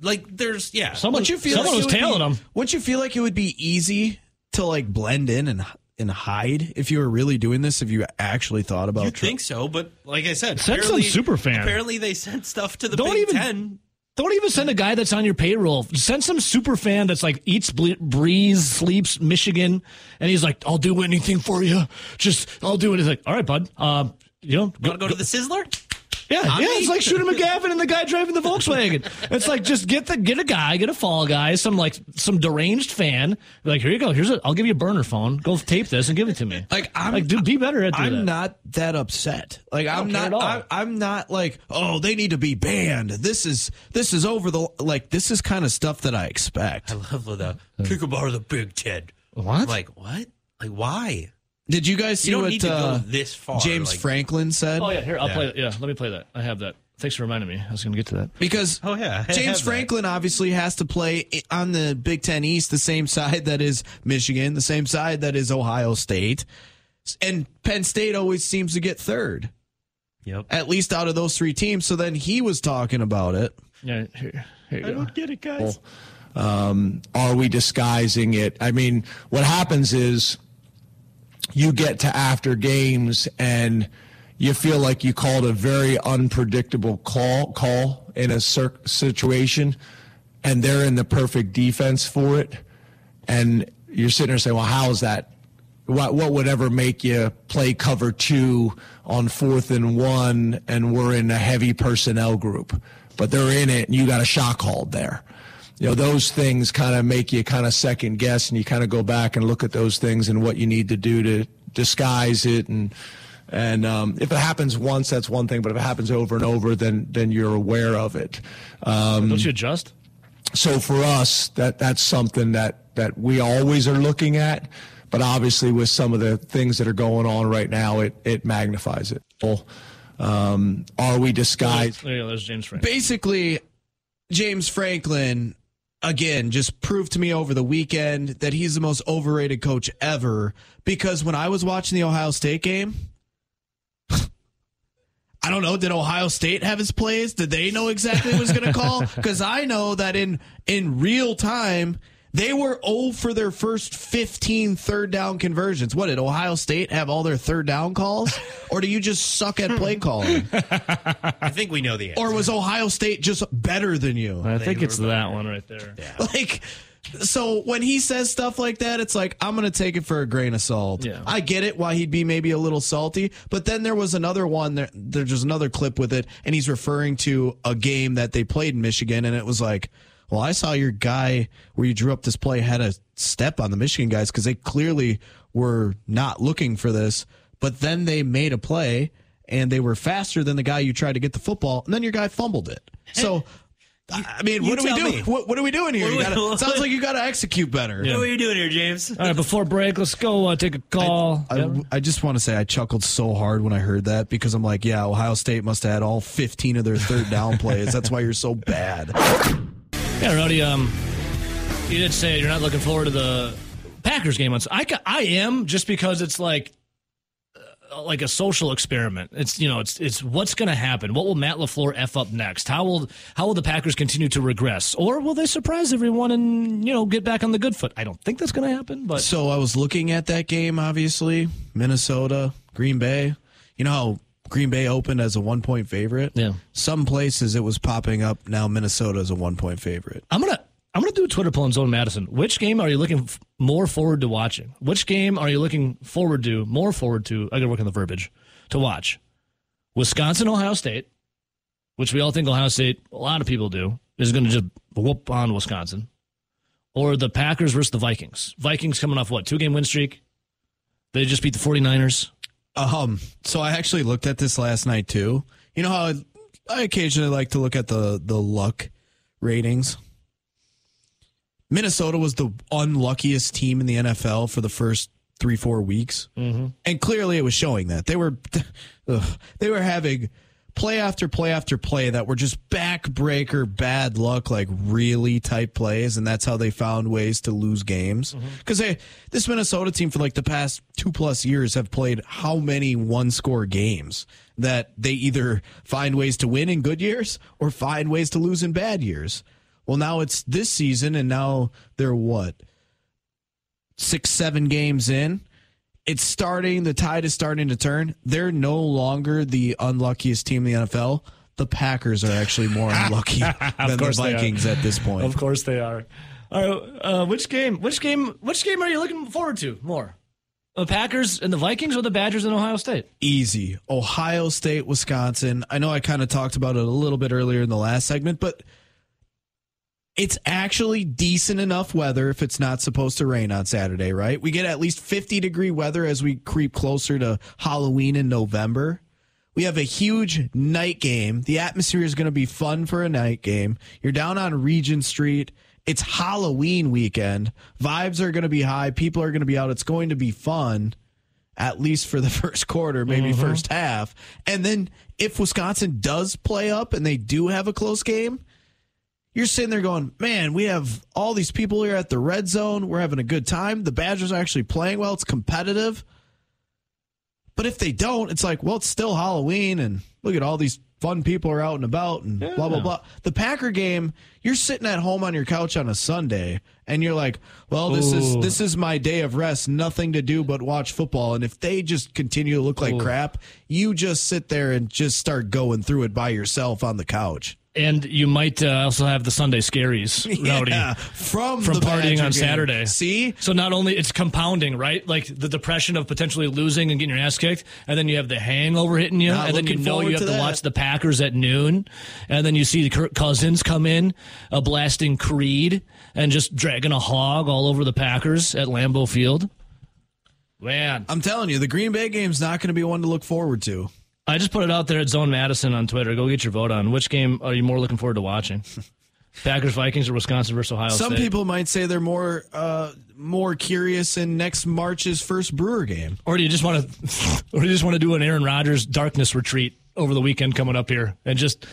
[SPEAKER 5] Like, there's yeah.
[SPEAKER 1] Someone,
[SPEAKER 2] Wouldn't you feel
[SPEAKER 1] someone
[SPEAKER 2] like
[SPEAKER 1] was tailing
[SPEAKER 2] be,
[SPEAKER 1] him.
[SPEAKER 2] Wouldn't you feel like it would be easy to like blend in and and hide if you were really doing this? If you actually thought about
[SPEAKER 5] You
[SPEAKER 2] tr-
[SPEAKER 5] think so, but like I said,
[SPEAKER 1] Send some super fan.
[SPEAKER 5] Apparently, they sent stuff to the
[SPEAKER 1] Don't
[SPEAKER 5] Big
[SPEAKER 1] even-
[SPEAKER 5] Ten.
[SPEAKER 1] Don't even send a guy that's on your payroll. Send some super fan that's like eats, ble- breathes, sleeps Michigan, and he's like, "I'll do anything for you. Just, I'll do it." He's like, "All right, bud. Um, you know,
[SPEAKER 5] Want to go to the Sizzler?
[SPEAKER 1] Yeah,
[SPEAKER 5] On
[SPEAKER 1] yeah,
[SPEAKER 5] me?
[SPEAKER 1] it's like Shooter McGavin and the guy driving the Volkswagen. It's like just get the get a guy, get a fall guy, some like some deranged fan. Like here you go. Here's a. I'll give you a burner phone. Go tape this and give it to me.
[SPEAKER 2] Like I'm
[SPEAKER 1] like dude, be better at doing
[SPEAKER 2] I'm
[SPEAKER 1] that.
[SPEAKER 2] not that upset. Like I'm
[SPEAKER 1] don't care
[SPEAKER 2] not. I, I'm not like, oh, they need to be banned. This is this is over the like. This is kind of stuff that I expect.
[SPEAKER 5] I love the kick him out of the Big Ten.
[SPEAKER 1] What?
[SPEAKER 5] I'm like what? Like why?
[SPEAKER 2] Did you guys see
[SPEAKER 5] You don't
[SPEAKER 2] what
[SPEAKER 5] need to go
[SPEAKER 2] uh,
[SPEAKER 5] this far.
[SPEAKER 2] James
[SPEAKER 5] like-
[SPEAKER 2] Franklin said?
[SPEAKER 1] Oh yeah, here I'll
[SPEAKER 5] Yeah.
[SPEAKER 1] play it. Yeah, let me play that. I have that. Thanks for reminding me. I was going to get to that.
[SPEAKER 2] Because
[SPEAKER 5] Oh, yeah, I
[SPEAKER 2] James
[SPEAKER 5] have that.
[SPEAKER 2] Franklin obviously has to play on the Big Ten East, the same side that is Michigan, the same side that is Ohio State, and Penn State always seems to get third,
[SPEAKER 5] Yep.
[SPEAKER 2] at least out of those three teams. So then he was talking about it.
[SPEAKER 1] Yeah, here, here you go.
[SPEAKER 5] get it, guys.
[SPEAKER 8] are we disguising it? I mean, what happens is you get to after games and you feel like you called a very unpredictable call call in a situation and they're in the perfect defense for it. And you're sitting there saying, "Well, how is that? What what would ever make you play cover 2 on 4th and 1 and we're in a heavy personnel group?" But they're in it and you got a shot called there you know those things kind of make you kind of second guess and you kind of go back and look at those things and what you need to do to disguise it and and um, if it happens once that's one thing but if it happens over and over then then you're aware of it um,
[SPEAKER 1] Don't you adjust?
[SPEAKER 8] so for us that that's something that that we always are looking at but obviously with some of the things that are going on right now it it magnifies it um, are we disguised
[SPEAKER 1] There you. There's James Frank.
[SPEAKER 2] Basically, James Franklin again just proved to me over the weekend that he's the most overrated coach ever because when I was watching the Ohio State game [laughs] I don't know. Did Ohio State have his plays? Did they know exactly was going to call? Because I know that in in real time they were 0 for their first 15 third down conversions. What did Ohio State have all their third down calls, or do you just suck at play calling,
[SPEAKER 5] I think we know the answer.
[SPEAKER 2] or was Ohio State just better than you?
[SPEAKER 1] I think it's that one right there. Yeah. [laughs]
[SPEAKER 2] Like, So when he says stuff like that, it's like I'm going to take it for a grain of salt.
[SPEAKER 1] Yeah.
[SPEAKER 2] I get it why he'd be maybe a little salty, but then there was another one there there's just another clip with it and he's referring to a game that they played in Michigan and it was like, "Well, I saw your guy where you drew up this play had a step on the Michigan guys cuz they clearly were not looking for this, but then they made a play and they were faster than the guy you tried to get the football and then your guy fumbled it." So I mean,
[SPEAKER 5] you
[SPEAKER 2] what are we
[SPEAKER 5] tell
[SPEAKER 2] doing?
[SPEAKER 5] me.
[SPEAKER 2] What, what are we doing here? You gotta, sounds like you got to execute better.
[SPEAKER 5] What are you doing here, James?
[SPEAKER 1] All right, before break, let's go uh, take a call.
[SPEAKER 2] I, I just want to say I chuckled so hard when I heard that because I'm like, yeah, Ohio State must have had all 15 of their third down plays. That's why you're so bad.
[SPEAKER 1] Yeah, Rowdy, um, you did say you're not looking forward to the Packers game. on I, I am just because it's like uh, like a social experiment. It's you know, it's it's what's going to happen. What will Matt LaFleur f up next? How will how will the Packers continue to regress, or will they surprise everyone and you know get back on the good foot? I don't think that's going to happen, but
[SPEAKER 2] So I was looking at that game, obviously, Minnesota, Green Bay. You know how Green Bay opened as a one point favorite?
[SPEAKER 1] Yeah.
[SPEAKER 2] Some places it was popping up now Minnesota is a one point favorite.
[SPEAKER 1] I'm gonna I'm gonna do a Twitter poll in Zone Madison. Which game are you looking f- more forward to watching? Which game are you looking forward to more forward to? I gotta work on the verbiage to watch. Wisconsin, Ohio State, which we all think Ohio State, a lot of people do, is going to just whoop on Wisconsin, or the Packers versus the Vikings. Vikings coming off what two game win streak? They just beat the 49ers.
[SPEAKER 2] Um, so I actually looked at this last night too. You know how I, I occasionally like to look at the the luck ratings. Minnesota was the unluckiest team in the NFL for the first three four weeks, mm-hmm. and clearly it was showing that they were [laughs] ugh, they were having play after play after play that were just backbreaker bad luck like really type plays and that's how they found ways to lose games. Mm-hmm. Because hey, this minnesota team for like the past two plus years have played how many one score games that they either find ways to win in good years or find ways to lose in bad years? Well now it's this season and now they're what six seven games in it's starting the tide is starting to turn they're no longer the unluckiest team in the nfl the packers are actually more [laughs] unlucky than the
[SPEAKER 1] course they are.
[SPEAKER 2] vikings at this point
[SPEAKER 1] Of course they are. All right, uh, which game? Which game? Which game are you looking forward to more? The Packers and the Vikings, or the Badgers and Ohio State?
[SPEAKER 2] easy ohio state wisconsin i know i kind of talked about it a little bit earlier in the last segment but it's actually decent enough weather if it's not supposed to rain on saturday right? We get at least 50 degree weather as we creep closer to halloween in november. We have a huge night game. The atmosphere is going to be fun for a night game. You're down on regent street. It's halloween weekend. Vibes are going to be high. People are going to be out. It's going to be fun at least for the [laughs] first quarter, maybe mm-hmm. first half. And then if Wisconsin does play up and they do have a close game, you're sitting there going, man, we have all these people here at the red zone. We're having a good time. The Badgers are actually playing well. It's competitive. But if they don't, it's like, well, it's still Halloween and look at all these fun people are out and about and blah, blah, blah. The Packer game, you're sitting at home on your couch on a Sunday and you're like, well, this is this is my day of rest, nothing to do but watch football. And if they just continue to look like crap, you just sit there and just start going through it by yourself on the couch.
[SPEAKER 1] And you might uh, also have the Sunday scaries, [laughs] Rowdy.
[SPEAKER 2] Yeah, from
[SPEAKER 1] From
[SPEAKER 2] the
[SPEAKER 1] partying on
[SPEAKER 2] game.
[SPEAKER 1] Saturday.
[SPEAKER 2] See,
[SPEAKER 1] So not only it's compounding, right? Like the depression of potentially losing and getting your ass kicked, and then you have the hangover hitting you,
[SPEAKER 2] Not
[SPEAKER 1] and then you know you have
[SPEAKER 2] to
[SPEAKER 1] to, watch the Packers at noon, and then you see the Kirk Cousins come in, uh, blasting Creed and just dragging a hog all over the Packers at Lambeau Field. Man,
[SPEAKER 2] I'm telling you, the Green Bay game's not going to be one to look forward to.
[SPEAKER 1] I just put it out there at Zone Madison on Twitter. Go get your vote on which game are you more looking forward to watching? [laughs] Packers, Vikings, or Wisconsin versus Ohio
[SPEAKER 2] Some
[SPEAKER 1] State?
[SPEAKER 2] people might say they're more uh, more curious in next March's first Brewer game.
[SPEAKER 1] Or do you just want to, [laughs] or do you just want to do an Aaron Rodgers darkness retreat over the weekend coming up here and just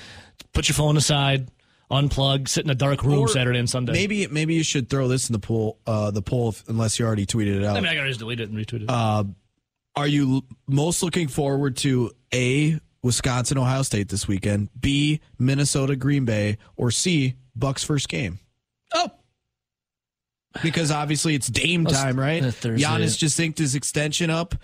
[SPEAKER 1] put your phone aside, unplug, sit in a dark room
[SPEAKER 2] Or
[SPEAKER 1] Saturday and Sunday?
[SPEAKER 2] Maybe maybe you should throw this in the poll uh, the poll if, unless you already tweeted it out.
[SPEAKER 1] I mean, I gotta just delete it and retweet it.
[SPEAKER 2] Uh, Are you most looking forward to a Wisconsin Ohio State this weekend, B Minnesota Green Bay, or C Bucks first game?
[SPEAKER 1] oh,
[SPEAKER 2] Because obviously it's Dame time, right?
[SPEAKER 1] Thursday.
[SPEAKER 2] Giannis just inked his extension up.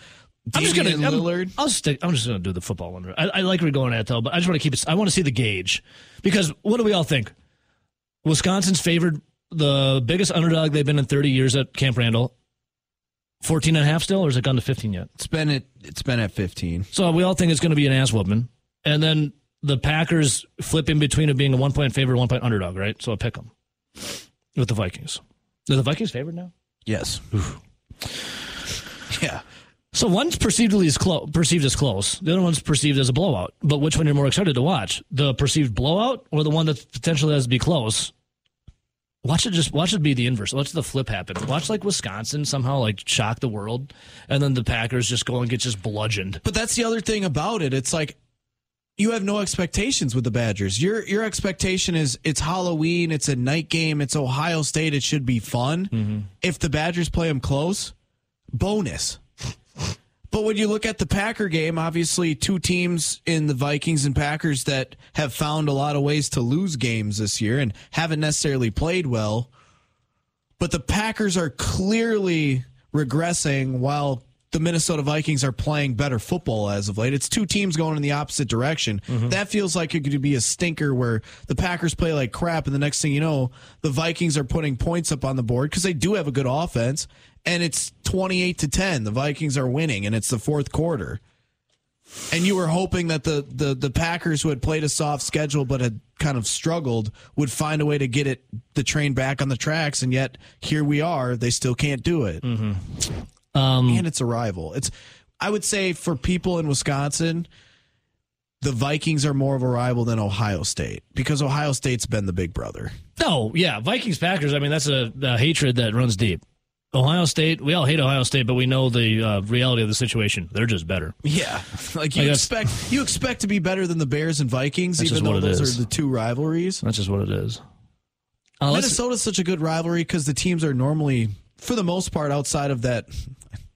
[SPEAKER 1] I'm just gonna.
[SPEAKER 2] Damian
[SPEAKER 1] I'm, I'll stick. I'm just gonna do the football one. I, I like where we're going at though, but I just want to keep it. I want to see the gauge because what do we all think? Wisconsin's favored the biggest underdog they've been in 30 years at Camp Randall. 14 and a half still, or has it gone to 15 yet?
[SPEAKER 2] It's been at it's been at 15.
[SPEAKER 1] So we all think it's going to be an ass whooping. And then the Packers flip in between of being a one point favorite, one point underdog, right? So I pick them with the Vikings. Are the Vikings favored now?
[SPEAKER 2] Yes. yeah.
[SPEAKER 1] So one's perceived as close, perceived as close. The other one's perceived as a blowout. But which one you're more excited to watch? The perceived blowout or the one that potentially has to be close? Watch it just watch it be the inverse. Watch the flip happen. Watch like Wisconsin somehow like shock the world, and then the Packers just go and get just bludgeoned.
[SPEAKER 2] But that's the other thing about it. It's like you have no expectations with the Badgers. Your your expectation is it's Halloween, it's a night game, it's Ohio State, it should be fun. Mm-hmm. If the Badgers play them close, bonus. But when you look at the Packer game, obviously two teams in the Vikings and Packers that have found a lot of ways to lose games this year and haven't necessarily played well. But the Packers are clearly regressing while the Minnesota Vikings are playing better football as of late. It's two teams going in the opposite direction. Mm-hmm. That feels like it could be a stinker where the Packers play like crap, and the next thing you know, the Vikings are putting points up on the board because they do have a good offense, and it's 28 to 10. The Vikings are winning, and it's the fourth quarter. And you were hoping that the, the, the Packers, who had played a soft schedule but had kind of struggled, would find a way to get it the train back on the tracks, and yet here we are. They still can't do it mm-hmm. um, and it's a rival. It's I would say for people in Wisconsin, the Vikings are more of a rival than Ohio State because Ohio State's been the big brother.
[SPEAKER 1] No, yeah, Vikings Packers. I mean, that's a, a hatred that runs deep. Ohio State, we all hate Ohio State, but we know the uh, reality of the situation. They're just better.
[SPEAKER 2] Yeah, [laughs] like you
[SPEAKER 1] I guess-
[SPEAKER 2] expect you expect to be better than the Bears and Vikings, even though those
[SPEAKER 1] is.
[SPEAKER 2] are the two rivalries.
[SPEAKER 1] That's just what it is. Uh, let's-
[SPEAKER 2] Minnesota's such a good rivalry because the teams are normally, for the most part, outside of that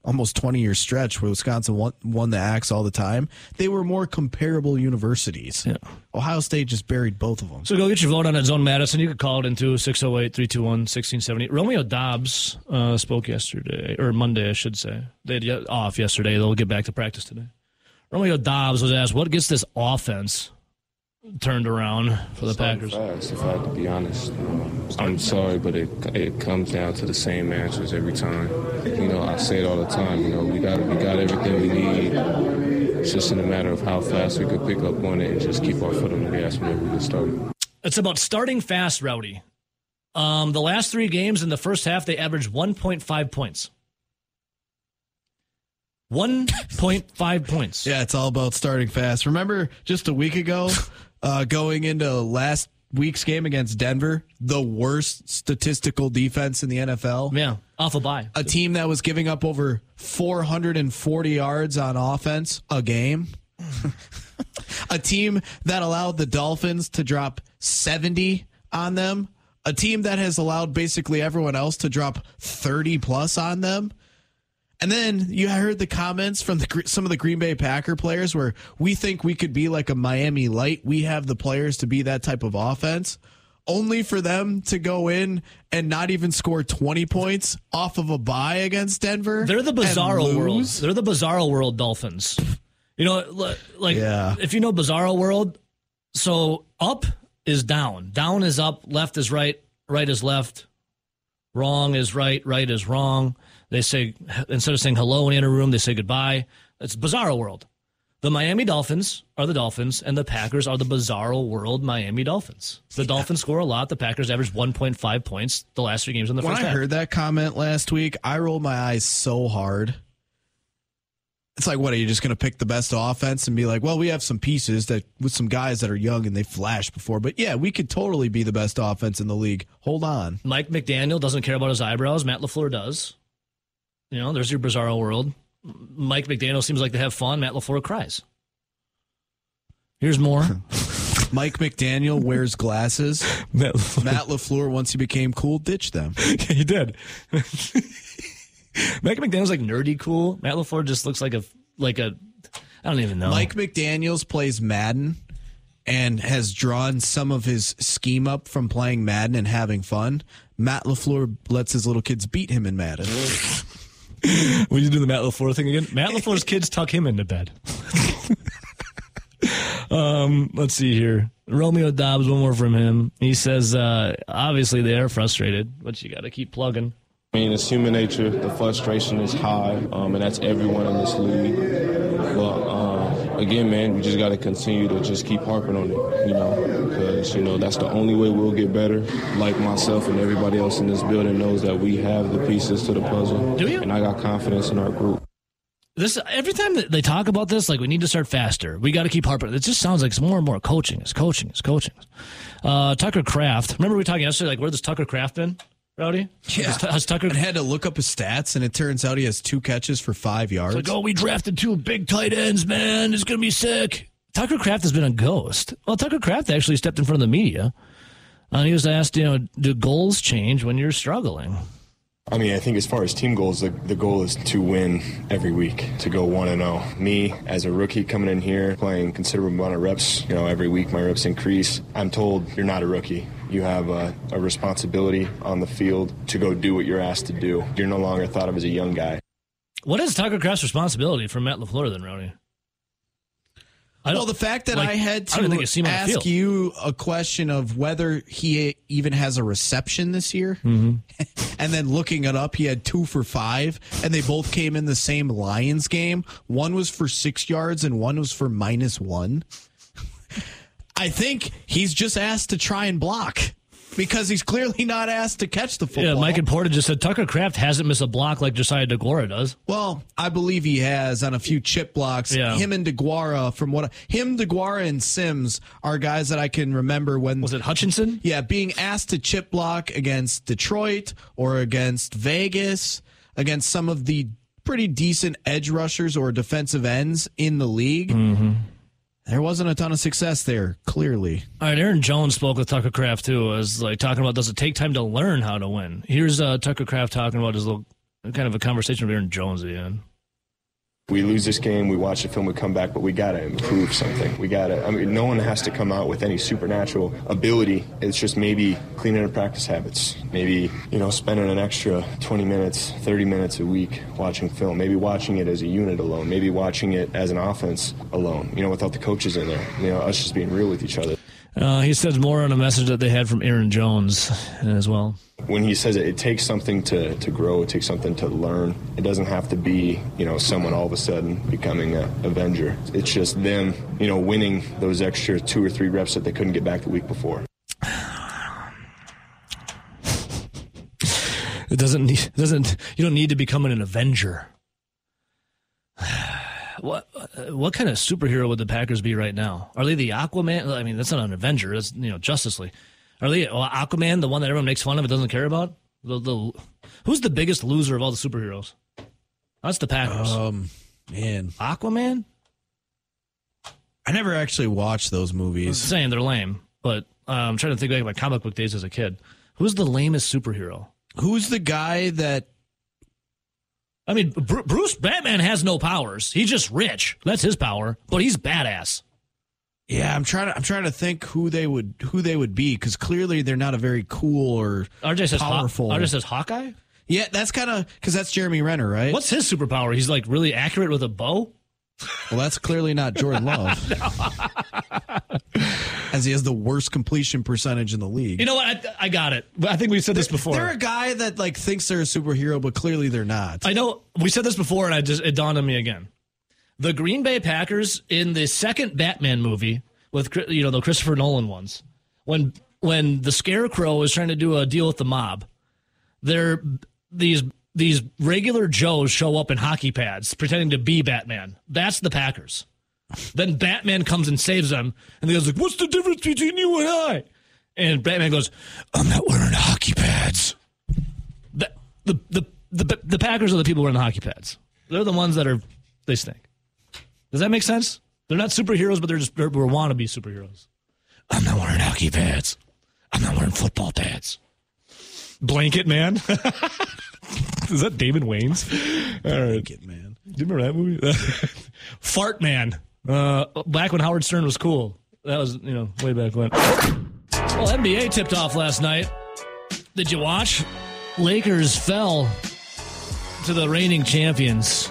[SPEAKER 2] almost 20 year stretch where Wisconsin won, won the axe all the time, they were more comparable universities.
[SPEAKER 1] Yeah.
[SPEAKER 2] Ohio State just buried both of them.
[SPEAKER 1] So go get your vote on that Zone Madison. You could call it into 608 321 1670. Romeo Doubs uh, spoke yesterday, or Monday, I should say. They had off yesterday. They'll get back to practice today. Romeo Doubs was asked, what gets this offense turned around for the Packers?
[SPEAKER 9] Fast, if I have to be honest, I'm sorry, but it it comes down to the same answers every time. You know, I say it all the time. You know, we got we got everything we need. It's just in a matter of how fast we could pick up on it and just keep our foot on the gas whenever we get started.
[SPEAKER 1] It's about starting fast, Rowdy. Um, the last three games in the first half, they averaged 1.5 points. 1.5 points. [laughs]
[SPEAKER 2] Yeah, it's all about starting fast. Remember just a week ago, uh, going into last week's game against Denver, the worst statistical defense in the NFL.
[SPEAKER 1] Yeah, off a bye.
[SPEAKER 2] A team that was giving up over 440 yards on offense a game. [laughs] a team that allowed the Dolphins to drop 70 on them. A team that has allowed basically everyone else to drop 30 plus on them. And then you heard the comments from the, some of the Green Bay Packer players where we think we could be like a Miami Light. We have the players to be that type of offense. Only for them to go in and not even score 20 points off of a bye against Denver.
[SPEAKER 1] They're the Bizarro world. They're the Bizarro world Dolphins. You know, like
[SPEAKER 2] Yeah.
[SPEAKER 1] if you know Bizarro world, so up is down, down is up, left is right, right is left, wrong is right, right is wrong. They say instead of saying hello in a room, they say goodbye. It's Bizarro world. The Miami Dolphins are the Dolphins, and the Packers are the Bizarro world Miami Dolphins. The Dolphins score a lot. The Packers average 1.5 points the last three games in the
[SPEAKER 2] When
[SPEAKER 1] first
[SPEAKER 2] I
[SPEAKER 1] half.
[SPEAKER 2] heard that comment last week, I rolled my eyes so hard. It's like, what are you just going to pick the best offense and be like, well, we have some pieces that with some guys that are young and they flashed before, but yeah, we could totally be the best offense in the league. Hold on.
[SPEAKER 1] Mike McDaniel doesn't care about his eyebrows. Matt LaFleur does. You know, there's your bizarro world. Mike McDaniel seems like they have fun. Matt LaFleur cries. Here's more. [laughs]
[SPEAKER 2] Mike McDaniel wears glasses. [laughs]
[SPEAKER 1] Matt
[SPEAKER 2] Matt LaFleur, once he became cool, ditched them. [laughs]
[SPEAKER 1] he did. Mike McDaniel's like nerdy cool. Matt LaFleur just looks like a like a I don't even know.
[SPEAKER 2] Mike McDaniels plays Madden and has drawn some of his scheme up from playing Madden and having fun. Matt LaFleur lets his little kids beat him in Madden. [laughs]
[SPEAKER 1] Will you do the Matt LaFleur thing again? Matt LaFleur's kids tuck him into bed. [laughs] Um, let's see here. Romeo Doubs, one more from him. He says, uh, obviously they are frustrated, but you got to keep plugging.
[SPEAKER 9] I mean, it's human nature. The frustration is high, um, and that's everyone in this league. But um, again, man, we just got to continue to just keep harping on it, you know, because you know that's the only way we'll get better. Like myself and everybody else in this building knows that we have the pieces to the puzzle.
[SPEAKER 1] Do you?
[SPEAKER 9] And I got confidence in our group.
[SPEAKER 1] This every time that they talk about this, like we need to start faster. We got to keep harping. It just sounds like it's more and more coaching. It's coaching. It's coaching. Uh, Tucker Kraft. Remember we were talking yesterday? Like where does Tucker Kraft been? Rowdy?
[SPEAKER 2] Yeah.
[SPEAKER 1] Has, has Tucker?
[SPEAKER 2] I had to look up his stats, and it turns out he has two catches for five yards.
[SPEAKER 1] Like, oh, we drafted two big tight ends, man. It's going to be sick. Tucker Kraft has been a ghost. Well, Tucker Kraft actually stepped in front of the media. Uh, and he was asked, you know, do goals change when you're struggling?
[SPEAKER 10] I mean, I think as far as team goals, the, the goal is to win every week, to go 1 and 0. Me, as a rookie coming in here, playing considerable amount of reps, you know, every week my reps increase. I'm told you're not a rookie. You have a, a responsibility on the field to go do what you're asked to do. You're no longer thought of as a young guy.
[SPEAKER 1] What is Tucker Kraft's responsibility for Matt LaFleur then, Rowdy? I
[SPEAKER 2] well, the fact that
[SPEAKER 1] like,
[SPEAKER 2] I had
[SPEAKER 1] I think
[SPEAKER 2] to
[SPEAKER 1] you see him on the
[SPEAKER 2] ask you a question of whether he even has a reception this year, mm-hmm. [laughs] and then looking it up, he had two for five, and they both came in the same Lions game. One was for six yards, and one was for minus one. I think he's just asked to try and block because he's clearly not asked to catch the football.
[SPEAKER 1] Yeah, Mike and Porter just said Tucker Kraft hasn't missed a block like Josiah Deguara does.
[SPEAKER 2] Well, I believe he has on a few chip blocks.
[SPEAKER 1] Yeah.
[SPEAKER 2] Him and DeGuara, from what him, DeGuara, and Sims are guys that I can remember when
[SPEAKER 1] Was it Hutchinson?
[SPEAKER 2] yeah, being asked to chip block against Detroit or against Vegas, against some of the pretty decent edge rushers or defensive ends in the league. Mm-hmm. There wasn't a ton of success there, clearly.
[SPEAKER 1] All right, Aaron Jones spoke with Tucker Kraft too. Was like talking about does it take time to learn how to win? Here's uh, Tucker Kraft talking about his little kind of a conversation with Aaron Jones end.
[SPEAKER 10] We lose this game, we watch the film, we come back, but we got to improve something. We got to, I mean, no one has to come out with any supernatural ability. It's just maybe cleaning up practice habits. Maybe, you know, spending an extra 20 minutes, 30 minutes a week watching film. Maybe watching it as a unit alone. Maybe watching it as an offense alone, you know, without the coaches in there. You know, us just being real with each other.
[SPEAKER 1] Uh, he says more on a message that they had from Aaron Jones as well.
[SPEAKER 10] when he says it, it takes something to, to grow, it takes something to learn. It doesn't have to be, you know, someone all of a sudden becoming a Avenger. It's just them, you know, winning those extra two or three reps that they couldn't get back the week before.
[SPEAKER 1] It doesn't need, it doesn't you don't need to become an Avenger. What what kind of superhero would the Packers be right now? Are they the Aquaman? I mean, that's not an Avenger. That's you know Justice League. Are they well, Aquaman, the one that everyone makes fun of and doesn't care about? The, the, who's the biggest loser of all the superheroes? That's the Packers.
[SPEAKER 2] Um, man,
[SPEAKER 1] Aquaman.
[SPEAKER 2] I never actually watched those
[SPEAKER 1] I'm
[SPEAKER 2] movies.
[SPEAKER 1] saying they're lame, but uh, I'm trying to think back to my comic book days as a kid. Who's the lamest superhero?
[SPEAKER 2] Who's the guy that
[SPEAKER 1] I mean, Bru- Bruce Batman has no powers. He's just rich. That's his power, but he's badass.
[SPEAKER 2] Yeah, I'm trying to. I'm trying to think who they would who they would be because clearly they're not a very cool or
[SPEAKER 1] RJ says Haw-
[SPEAKER 2] powerful.
[SPEAKER 1] RJ says Hawkeye.
[SPEAKER 2] yeah, that's kind of because that's Jeremy Renner, right?
[SPEAKER 1] What's his superpower? He's like really accurate with a bow.
[SPEAKER 2] Well, that's clearly not Jordan Love, [laughs] as he has the worst completion percentage in the league.
[SPEAKER 1] You know what? I, I got it. I think we said this before.
[SPEAKER 2] they're a guy that like thinks they're a superhero, but clearly they're not.
[SPEAKER 1] I know we said this before, and I just it dawned on me again. The Green Bay Packers in the second Batman movie with you know the Christopher Nolan ones, when when the Scarecrow is trying to do a deal with the mob, they're these these regular Joes show up in hockey pads pretending to be Batman. That's the Packers. Then Batman comes and saves them, and he goes like, "What's the difference between you and I?" And Batman goes, "I'm not wearing hockey pads." The the the the, the Packers are the people wearing the hockey pads. They're the ones that are they stink. Does that make sense? They're not superheroes, but they're just they're, we're wannabe superheroes. I'm not wearing hockey pads. I'm not wearing football pads. Blanket man. [laughs] Is that David Wayans? All right.
[SPEAKER 2] Get man.
[SPEAKER 1] Do you remember that movie? [laughs] Fart Man. Uh, back when Howard Stern was cool. That was, you know, way back when. Well, NBA tipped off last night. Did you watch? Lakers fell to the reigning champions.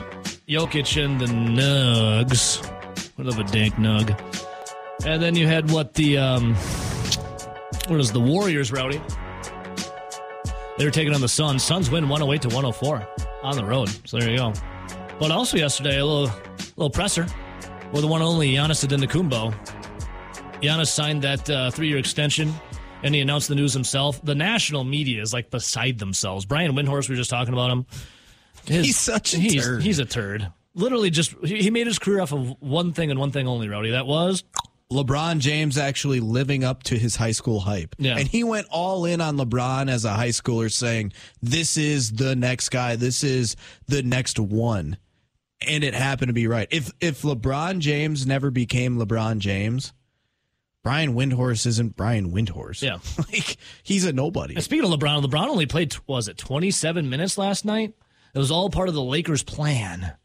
[SPEAKER 1] Jokic and the Nugs. What of a dank nug. And then you had what the um, what was the Warriors, Rowdy? They were taking on the Suns. Suns win 108 to 104 on the road. So there you go. But also yesterday, a little little presser with the one only Giannis Antetokounmpo. Giannis signed that uh, three year extension, and he announced the news himself. The national media is like beside themselves. Brian Windhorst, we were just talking about him. His-
[SPEAKER 2] He's such a
[SPEAKER 1] he's,
[SPEAKER 2] turd.
[SPEAKER 1] He's a turd. Literally, just he he made his career off of one thing and one thing only, Rowdy. That was
[SPEAKER 2] LeBron James actually living up to his high school hype.
[SPEAKER 1] Yeah.
[SPEAKER 2] And he went all in on LeBron as a high schooler, saying, This is the next guy. This is the next one. And it happened to be right. If if LeBron James never became LeBron James, Brian Windhorst isn't Brian Windhorst.
[SPEAKER 1] Yeah. [laughs]
[SPEAKER 2] like he's a nobody.
[SPEAKER 1] And speaking of LeBron, LeBron only played was it 27 minutes last night? It was all part of the Lakers' plan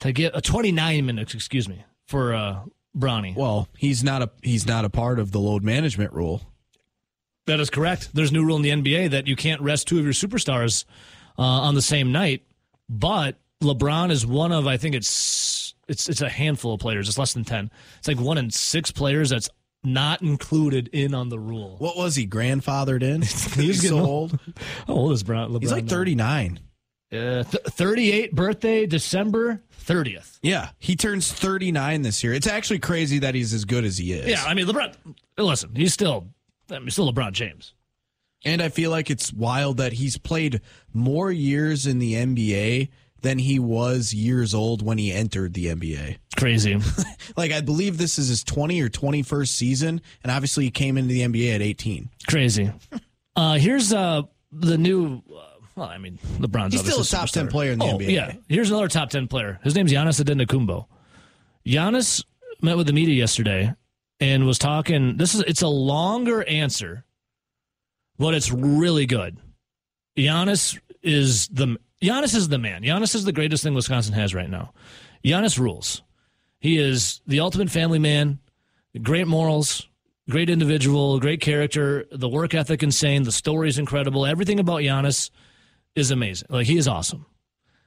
[SPEAKER 1] to get a 29 minutes, excuse me, for uh, Bronny.
[SPEAKER 2] Well, he's not a he's not a part of the load management rule.
[SPEAKER 1] That is correct. There's a new rule in the NBA that you can't rest two of your superstars uh, on the same night. But LeBron is one of I think it's it's it's a handful of players. It's less than ten. It's like one in six players that's not included in on the rule.
[SPEAKER 2] What was he grandfathered in? [laughs] he's,
[SPEAKER 1] He's
[SPEAKER 2] so
[SPEAKER 1] getting
[SPEAKER 2] old. [laughs]
[SPEAKER 1] How old is Bron- LeBron?
[SPEAKER 2] He's like 39.
[SPEAKER 1] Uh, th- 38 birthday, December 30th.
[SPEAKER 2] Yeah, he turns 39 this year. It's actually crazy that he's as good as he is.
[SPEAKER 1] Yeah, I mean LeBron. Listen, he's still, I mean, still LeBron James.
[SPEAKER 2] And I feel like it's wild that he's played more years in the NBA than he was years old when he entered the NBA.
[SPEAKER 1] Crazy. [laughs]
[SPEAKER 2] Like I believe this is his 20 or 21st season and obviously he came into the NBA at 18.
[SPEAKER 1] Crazy. [laughs] Uh, here's uh, the new. Well, I mean, LeBron's
[SPEAKER 2] He's still a top
[SPEAKER 1] superstar.
[SPEAKER 2] 10 player in the
[SPEAKER 1] oh,
[SPEAKER 2] NBA.
[SPEAKER 1] Yeah. Here's another top 10 player. His name's Giannis Antetokounmpo. Giannis met with the media yesterday and was talking. This is it's a longer answer, but it's really good. Giannis is the Giannis is the man. Giannis is the greatest thing Wisconsin has right now. Giannis rules. He is the ultimate family man, great morals, great individual, great character, the work ethic insane, the story is incredible. Everything about Giannis is amazing. Like he is awesome.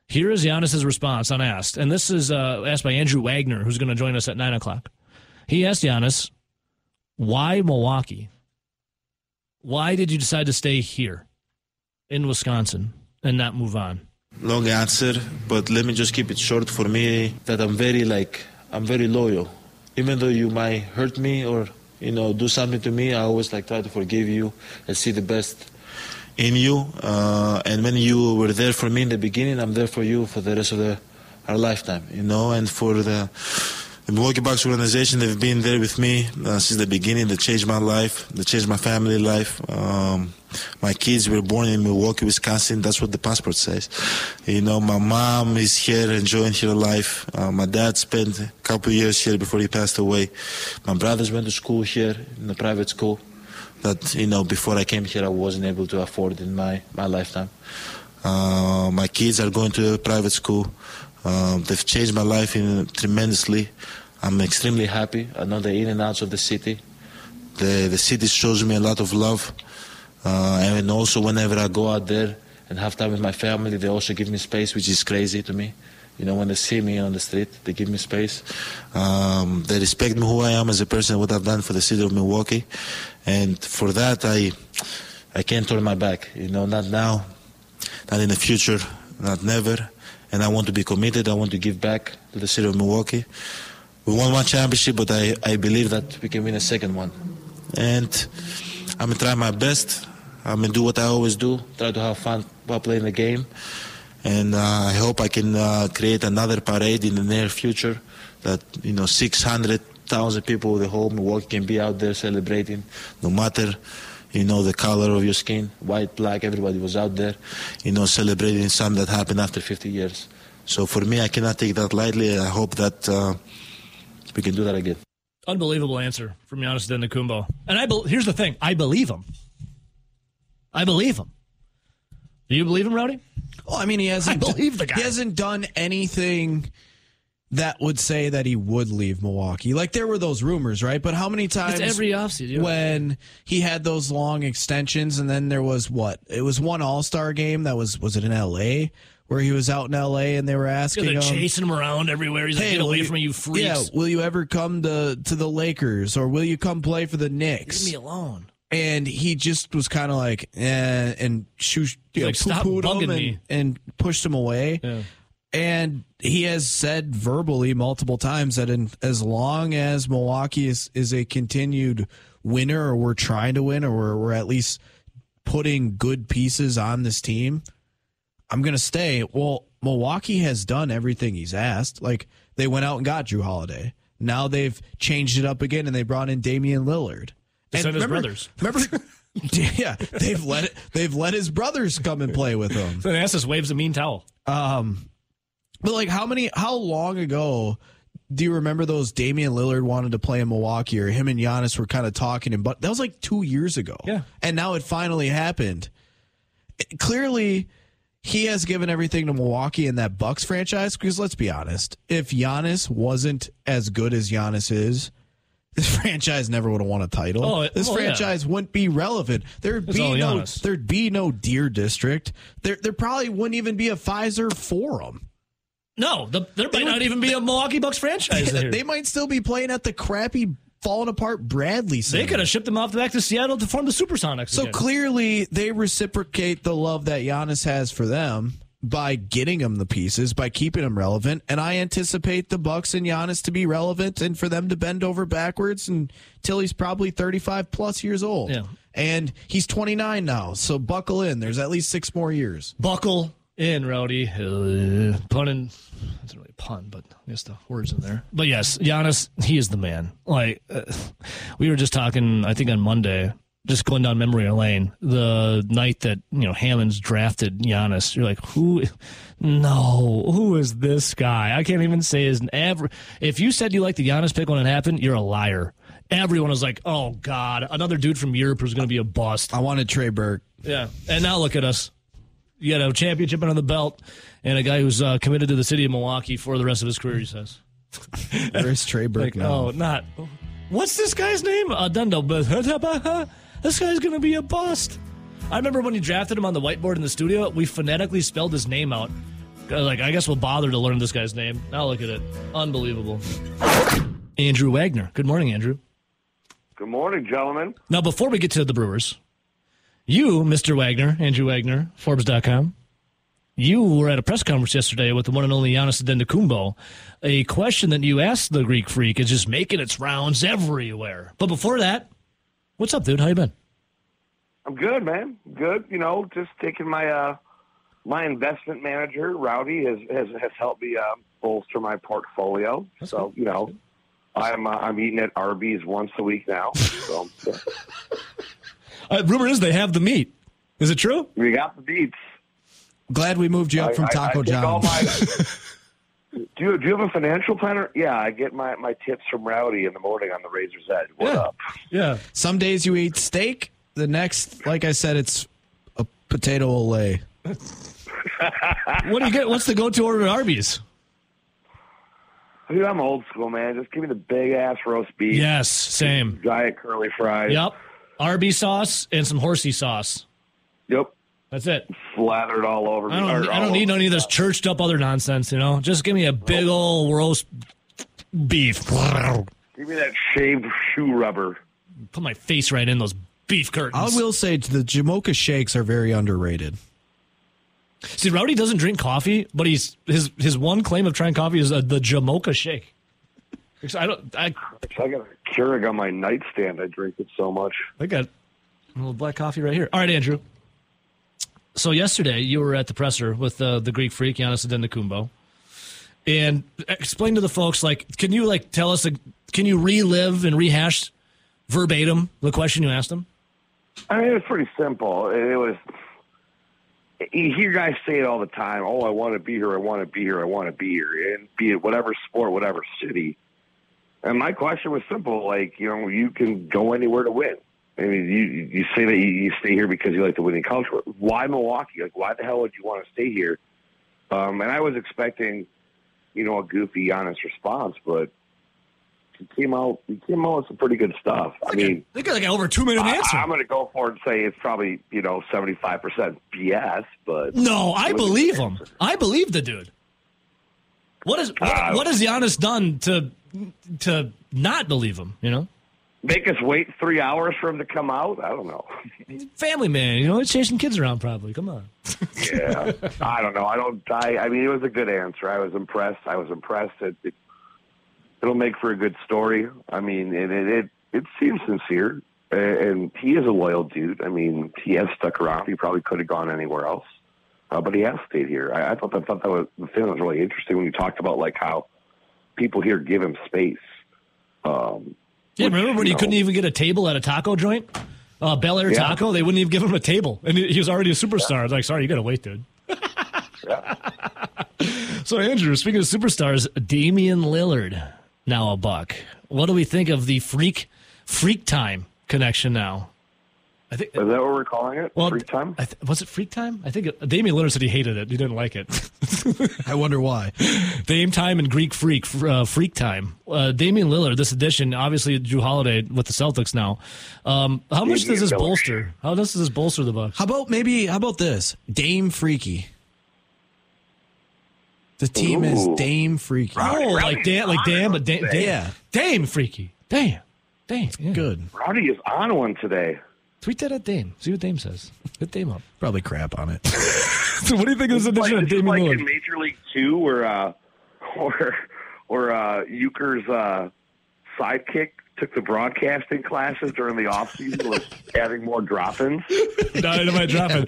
[SPEAKER 1] Here is Giannis's response unasked, and this is uh, asked by Andrew Wagner, who's going to join us at nine o'clock. He asked Giannis, "Why Milwaukee? Why did you decide to stay here in Wisconsin and not move on?"
[SPEAKER 11] long answer, but let me just keep it short for me that I'm very like I'm very loyal. Even though you might hurt me or you know do something to me, I always like try to forgive you and see the best in you. Uh, and when you were there for me in the beginning, I'm there for you for the rest of the, our lifetime. You know, and for the the Milwaukee Bucks organization, they've been there with me uh, since the beginning. They changed my life. They changed my family life. Um, my kids were born in Milwaukee, Wisconsin. That's what the passport says. You know, my mom is here enjoying her life. Uh, my dad spent a couple years here before he passed away. My brothers went to school here in the private school that, you know, before I came here, I wasn't able to afford in my, my lifetime. Uh, my kids are going to a private school. Um, they've changed my life in, tremendously. I'm extremely happy. I know the in and outs of the city. The the city shows me a lot of love, uh, and also whenever I go out there and have time with my family, they also give me space, which is crazy to me. You know, when they see me on the street, they give me space. Um, they respect me who I am as a person, what I've done for the city of Milwaukee, and for that I I can't turn my back. You know, not now, not in the future, not never. And I want to be committed. I want to give back to the city of Milwaukee. We won one championship, but I, I believe that we can win a second one. And I'm gonna try my best. I'm gonna do what I always do. Try to have fun while playing the game. And uh, I hope I can uh, create another parade in the near future. That you know, 600,000 people, the whole Milwaukee can be out there celebrating, no matter you know the color of your skin, white, black. Everybody was out there, you know, celebrating something that happened after 50 years. So for me, I cannot take that lightly. I hope that uh, we can do that again.
[SPEAKER 1] Unbelievable answer from Giannis Antetokounmpo. And I be- here's the thing: I believe him. I believe him. Do you believe him, Rowdy?
[SPEAKER 2] Well, I mean, he hasn't.
[SPEAKER 1] I believe the guy.
[SPEAKER 2] He hasn't done anything that would say that he would leave Milwaukee. Like there were those rumors, right? But how many times
[SPEAKER 1] It's every offseason.
[SPEAKER 2] when he had those long extensions, and then there was what? It was one All Star game that was was it in L.A. where he was out in L.A. and they were
[SPEAKER 1] Yeah,
[SPEAKER 2] asking
[SPEAKER 1] they're
[SPEAKER 2] him,
[SPEAKER 1] chasing him around everywhere. He's like,
[SPEAKER 2] "Hey,
[SPEAKER 1] get away from me, you freaks.
[SPEAKER 2] Yeah, will you ever come to to the Lakers or will you come play for the Knicks?
[SPEAKER 1] Leave me alone.
[SPEAKER 2] and he just was kind of like, eh, and shoo, you know,
[SPEAKER 1] like, "Stop
[SPEAKER 2] poo-pooed him and,
[SPEAKER 1] me."
[SPEAKER 2] and pushed him away.
[SPEAKER 1] Yeah.
[SPEAKER 2] And he has said verbally multiple times that in, as long as Milwaukee is, is a continued winner, or we're trying to win, or we're, we're at least putting good pieces on this team, I'm going to stay. Well, Milwaukee has done everything he's asked. Like they went out and got Jrue Holiday. Now they've changed it up again, and they brought in Damian Lillard. And remember-
[SPEAKER 1] brothers.
[SPEAKER 2] Remember, [laughs] yeah, they've let it, they've let his brothers come and play with him.
[SPEAKER 1] Thanasis waves a mean towel.
[SPEAKER 2] Um, but like, how many? How long ago do you remember those Damian Lillard wanted to play in Milwaukee, or him and Giannis were kind of talking? And but that was like two years ago.
[SPEAKER 1] Yeah.
[SPEAKER 2] and now it finally happened. It- clearly, he has given everything to Milwaukee in that Bucks franchise. Because let's be honest, if Giannis wasn't as good as Giannis is. This [laughs] franchise never would have won a title.
[SPEAKER 1] Oh, it-
[SPEAKER 2] this
[SPEAKER 1] well, yeah.
[SPEAKER 2] franchise wouldn't be relevant. There'd
[SPEAKER 1] It's
[SPEAKER 2] be no there'd be no Deer District. There there probably wouldn't even be a Fiserv Forum.
[SPEAKER 1] No, the, there might not even be a Milwaukee Bucks franchise there.
[SPEAKER 2] they might still be playing at the crappy falling apart Bradley Center.
[SPEAKER 1] They could have shipped them off back to Seattle to form the Supersonics.
[SPEAKER 2] So
[SPEAKER 1] again.
[SPEAKER 2] clearly, they reciprocate the love that Giannis has for them by getting him the pieces, by keeping him relevant. And I anticipate the Bucks and Giannis to be relevant and for them to bend over backwards until he's probably 35 plus years old.
[SPEAKER 1] Yeah.
[SPEAKER 2] And he's 29 now, so buckle in. There's at least six more years.
[SPEAKER 1] buckle in, Rowdy. Uh, pun in. Not really a pun, but I guess the words in there. But yes, Giannis, he is the man. Like uh, we were just talking, I think on Monday, just going down memory lane. The night that you know Hammonds drafted Giannis, you're like, who? No, who is this guy? I can't even say his ever. If you said you liked the Giannis pick when it happened, you're a liar. Everyone was like, "Oh God, another dude from Europe who's going to be a bust."
[SPEAKER 2] I wanted Trey Burke.
[SPEAKER 1] Yeah, and now look at us. You got a championship under the belt, and a guy who's uh, committed to the city of Milwaukee for the rest of his career. He says, [laughs]
[SPEAKER 2] Where's Trey Burke
[SPEAKER 1] like,
[SPEAKER 2] now?
[SPEAKER 1] "Oh, not what's this guy's name? Adundo. [laughs] This guy's gonna be a bust." I remember when you drafted him on the whiteboard in the studio. We phonetically spelled his name out. Uh, Like, I guess we'll bother to learn this guy's name. Now look at it, unbelievable. Andrew Wagner. Good morning, Andrew.
[SPEAKER 12] Good morning, gentlemen.
[SPEAKER 1] Now, before we get to the Brewers, you, Mr. Wagner, Andrew Wagner, Forbes.com, you were at a press conference yesterday with the one and only Giannis Antetokounmpo. A question that you asked the Greek Freak is just making its rounds everywhere. But before that, what's up, dude? How you been?
[SPEAKER 12] I'm good, man. Good. You know, just taking my uh my investment manager, Rowdy, has has, has helped me uh, bolster my portfolio. so you know, I'm uh, I'm eating at Arby's once a week now. So [laughs] [laughs]
[SPEAKER 1] Uh, rumor is they have the meat. Is it true?
[SPEAKER 12] we got the beats.
[SPEAKER 2] Glad we moved you up
[SPEAKER 12] I-
[SPEAKER 2] from Taco
[SPEAKER 12] I all
[SPEAKER 2] John's.
[SPEAKER 12] my- [laughs] do you do you have a financial planner? Yeah, I get my my tips from Rowdy in the morning on the Razor's Edge. What
[SPEAKER 2] Yeah.
[SPEAKER 12] up?
[SPEAKER 1] Yeah.
[SPEAKER 2] Some days you eat steak. The next, like I said, it's a potato olay.
[SPEAKER 1] What do you get? What's the go-to order at Arby's?
[SPEAKER 12] Dude, I'm old school, man. Just give me the big ass roast beef.
[SPEAKER 1] Yes, same.
[SPEAKER 12] Giant curly fries.
[SPEAKER 1] Yep. Arby's sauce and some horsey sauce.
[SPEAKER 12] Yep.
[SPEAKER 1] That's it.
[SPEAKER 12] Slathered all over me.
[SPEAKER 1] I don't. I don't need any of this churched up other nonsense. You know, just give me a big old roast beef.
[SPEAKER 12] Give me that shaved shoe rubber.
[SPEAKER 1] Put my face right in those beef curtains.
[SPEAKER 2] I
[SPEAKER 1] curtains.
[SPEAKER 2] will say the Jamocha shakes are very underrated.
[SPEAKER 1] See, Rowdy doesn't drink coffee, but he's his his one claim of trying coffee is uh, the Jamocha shake. I don't. I
[SPEAKER 12] I got a Keurig on my nightstand. I drink it so much.
[SPEAKER 1] I got a little black coffee right here. All right, Andrew. So yesterday you were at the presser with uh, the Greek freak Giannis Antetokounmpo, and explain to the folks like, can you like tell us, like, can you relive and rehash verbatim the question you asked him?
[SPEAKER 12] I mean, it was pretty simple. It was. You hear guys say it all the time. Oh, I want to be here. I want to be here. I want to be here. And be it whatever sport, whatever city. And my question was simple. Like, you know, you can go anywhere to win. I mean, you you say that you, you stay here because you like the winning culture. Why Milwaukee? Like, why the hell would you want to stay here? Um, and I was expecting, you know, a goofy, honest response, but He came out. He came out with some pretty good stuff. I mean,
[SPEAKER 1] They got like an over two minute
[SPEAKER 12] I,
[SPEAKER 1] answer.
[SPEAKER 12] I'm going to go for it and say it's probably you know 75 percent BS, but
[SPEAKER 1] No, I
[SPEAKER 12] it was a
[SPEAKER 1] believe him. I believe the dude. What is what,
[SPEAKER 12] Uh,
[SPEAKER 1] what has Giannis done to to not believe him? You know,
[SPEAKER 12] Make us wait three hours for him to come out. I don't know. [laughs]
[SPEAKER 1] family man. You know, he's chasing kids around. Probably. Come on. [laughs]
[SPEAKER 12] Yeah, I don't know. I don't. I. I mean, it was a good answer. I was impressed. I was impressed. It, it it'll make for a good story. I mean, and it it, it seems sincere, and, and he is a loyal dude. I mean, he has stuck around. He probably could have gone anywhere else, uh, but he has stayed here. I, I thought that thought that was the thing that was really interesting when you talked about like how people here give him space. Um,
[SPEAKER 1] Yeah,
[SPEAKER 12] which,
[SPEAKER 1] remember when
[SPEAKER 12] you
[SPEAKER 1] he
[SPEAKER 12] know,
[SPEAKER 1] couldn't even get a table at a taco joint? Uh, Bel Air
[SPEAKER 12] Yeah.
[SPEAKER 1] Taco, they wouldn't even give him a table, and he he was already a superstar. Like, sorry, you got to wait, dude. [laughs] so, Andrew, speaking of superstars, Damian Lillard now a buck. What do we think of the freak freak time connection now? I think
[SPEAKER 12] Is that what we're calling it?
[SPEAKER 1] Well,
[SPEAKER 12] Free time?
[SPEAKER 1] I th- was it freak time? I think it, Damian Lillard said he hated it. He didn't like it. [laughs]
[SPEAKER 2] I wonder why.
[SPEAKER 1] Dame time and Greek freak, uh, freak time. Uh, Damian Lillard, this edition, obviously Jrue Holiday with the Celtics now. Um, how much does this
[SPEAKER 12] Damian
[SPEAKER 1] bolster? How does this bolster the Bucks?
[SPEAKER 2] How about maybe? How about this? Dame Freaky. The team is Dame Freaky.
[SPEAKER 1] Oh, like damn, like damn, but damn, damn,
[SPEAKER 2] Yeah.
[SPEAKER 1] Dame freaky, damn, damn, yeah.
[SPEAKER 2] Good.
[SPEAKER 12] Rowdy is on one today.
[SPEAKER 1] Tweet that at Dame. See what Dame says. Hit Dame up.
[SPEAKER 2] Probably crap on it. [laughs]
[SPEAKER 1] So, what do you think of this edition
[SPEAKER 12] like,
[SPEAKER 1] of
[SPEAKER 12] this is
[SPEAKER 1] Damian
[SPEAKER 12] like
[SPEAKER 1] Lillard?
[SPEAKER 12] in Major League Two, where uh, [laughs] or or uh, Uecker's uh, sidekick took the broadcasting classes during the off season, was [laughs] adding more drop-ins.
[SPEAKER 1] Dynamite dropping.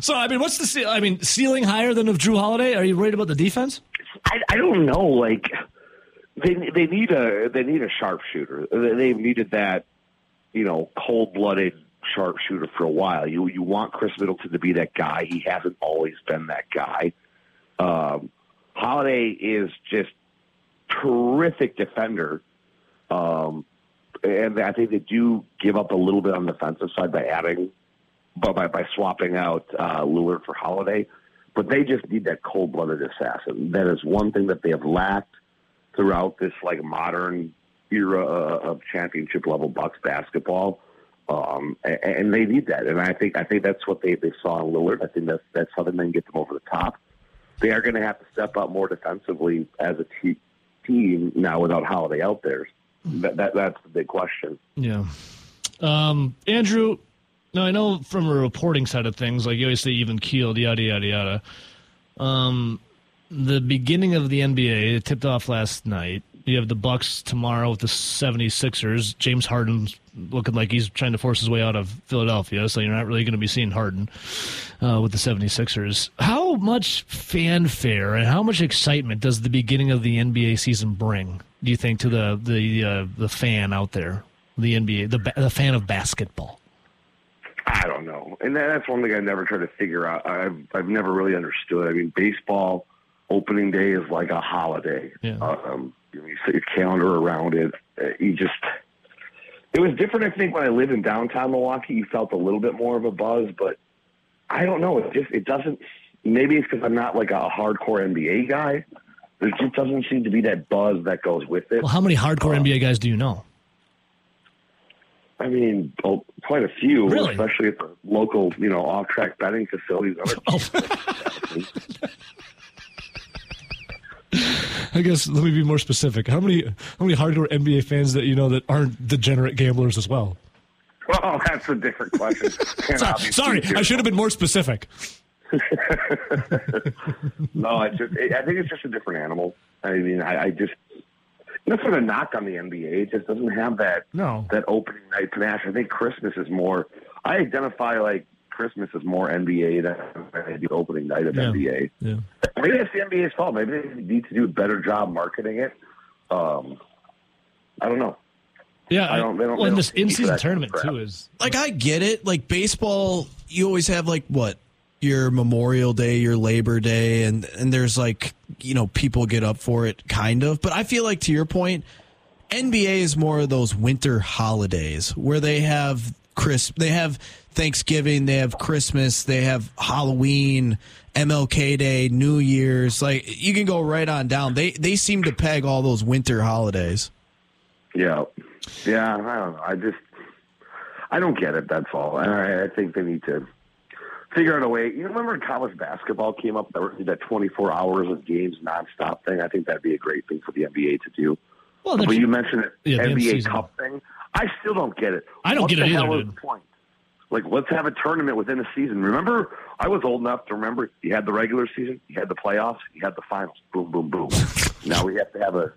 [SPEAKER 1] so, I mean, what's the? ce- I mean, ceiling higher than of Jrue Holiday? Are you worried about the defense?
[SPEAKER 12] I, I don't know. Like they they need a they need a sharpshooter. They- They've needed that, you know, cold blooded sharpshooter for a while. You you want Khris Middleton to be that guy. He hasn't always been that guy. Um, Holiday is just terrific defender. Um, and I think they do give up a little bit on the defensive side by adding, but by, by swapping out uh, Lillard for Holiday. But they just need that cold-blooded assassin. That is one thing that they have lacked throughout this like modern era uh, of championship level Bucks basketball. Um, and, and they need that, and I think I think that's what they, they saw in Lillard. I think that's that's how they can get them over the top. They are going to have to step up more defensively as a te- team now without Holiday out there. That, that that's the big question.
[SPEAKER 1] Yeah. Um, Andrew, now I know from a reporting side of things, like you always say, even keeled, yada, yada, yada. Um, the beginning of the NBA, it tipped off last night. You have the Bucks tomorrow with the 76ers. James Harden's looking like he's trying to force his way out of Philadelphia, so you're not really going to be seeing Harden uh, with the 76ers. How much fanfare and how much excitement does the beginning of the NBA season bring, do you think, to the the uh, the fan out there, the NBA, the, the fan of basketball?
[SPEAKER 12] I don't know, and that's one thing I never try to figure out. I've I've never really understood. I mean, baseball opening day is like a holiday.
[SPEAKER 1] Yeah.
[SPEAKER 12] Um, you, set your calendar around it. Uh, you just it was different. I think when I lived in downtown Milwaukee, you felt a little bit more of a buzz, but I don't know. It just it doesn't. Maybe it's because I'm not like a hardcore NBA guy. There just doesn't seem to be that buzz that goes with it.
[SPEAKER 1] Well, how many hardcore NBA guys do you know?
[SPEAKER 12] I mean, oh, quite a few,
[SPEAKER 1] Really?
[SPEAKER 12] especially at the local, you know, off-track betting facilities.
[SPEAKER 1] Oh. [laughs] I guess let me be more specific. How many how many hardcore NBA fans that you know that aren't degenerate gamblers as well?
[SPEAKER 12] Well, that's a different question. [laughs]
[SPEAKER 1] Sorry, sorry. I should have been more specific. [laughs]
[SPEAKER 12] No, it's just, I think it's just a different animal. I mean, I, I just that's not a knock on the NBA. It just doesn't have that
[SPEAKER 1] No.
[SPEAKER 12] that opening night panache. I think Christmas is more. I identify like Christmas is more NBA than the opening night of
[SPEAKER 1] Yeah.
[SPEAKER 12] NBA.
[SPEAKER 1] Yeah.
[SPEAKER 12] Maybe that's the NBA's fault. Maybe they need to do a better job marketing it. Um, I don't know.
[SPEAKER 1] Yeah,
[SPEAKER 12] I don't- they don't-
[SPEAKER 1] well,
[SPEAKER 12] they
[SPEAKER 1] in
[SPEAKER 12] don't
[SPEAKER 1] this in-season tournament
[SPEAKER 12] crap.
[SPEAKER 1] too is
[SPEAKER 2] like I get it. Like baseball, you always have like what your Memorial Day, your Labor Day, and and there's like you know people get up for it, kind of. But I feel like to your point, NBA is more of those winter holidays where they have crisp. They have Thanksgiving. They have Christmas. They have Halloween, MLK Day, New Year's. Like you can go right on down. They they seem to peg all those winter holidays.
[SPEAKER 12] Yeah, yeah. I don't know. I just I don't get it. That's all. And I, I think they need to figure out a way. You remember when college basketball came up? That that 24 hours of games nonstop thing. I think that'd be a great thing for the NBA to do.
[SPEAKER 1] Well,
[SPEAKER 12] but you mentioned it,
[SPEAKER 1] Yeah, the
[SPEAKER 12] NBA. Cup thing. I still don't get it.
[SPEAKER 1] I don't
[SPEAKER 12] what
[SPEAKER 1] get
[SPEAKER 12] the
[SPEAKER 1] it
[SPEAKER 12] hell
[SPEAKER 1] either,
[SPEAKER 12] is the point? Like, let's have a tournament within a season. Remember, I was old enough to remember you had the regular season, you had the playoffs, you had the finals. Boom, boom, boom. [laughs] now we have to have a.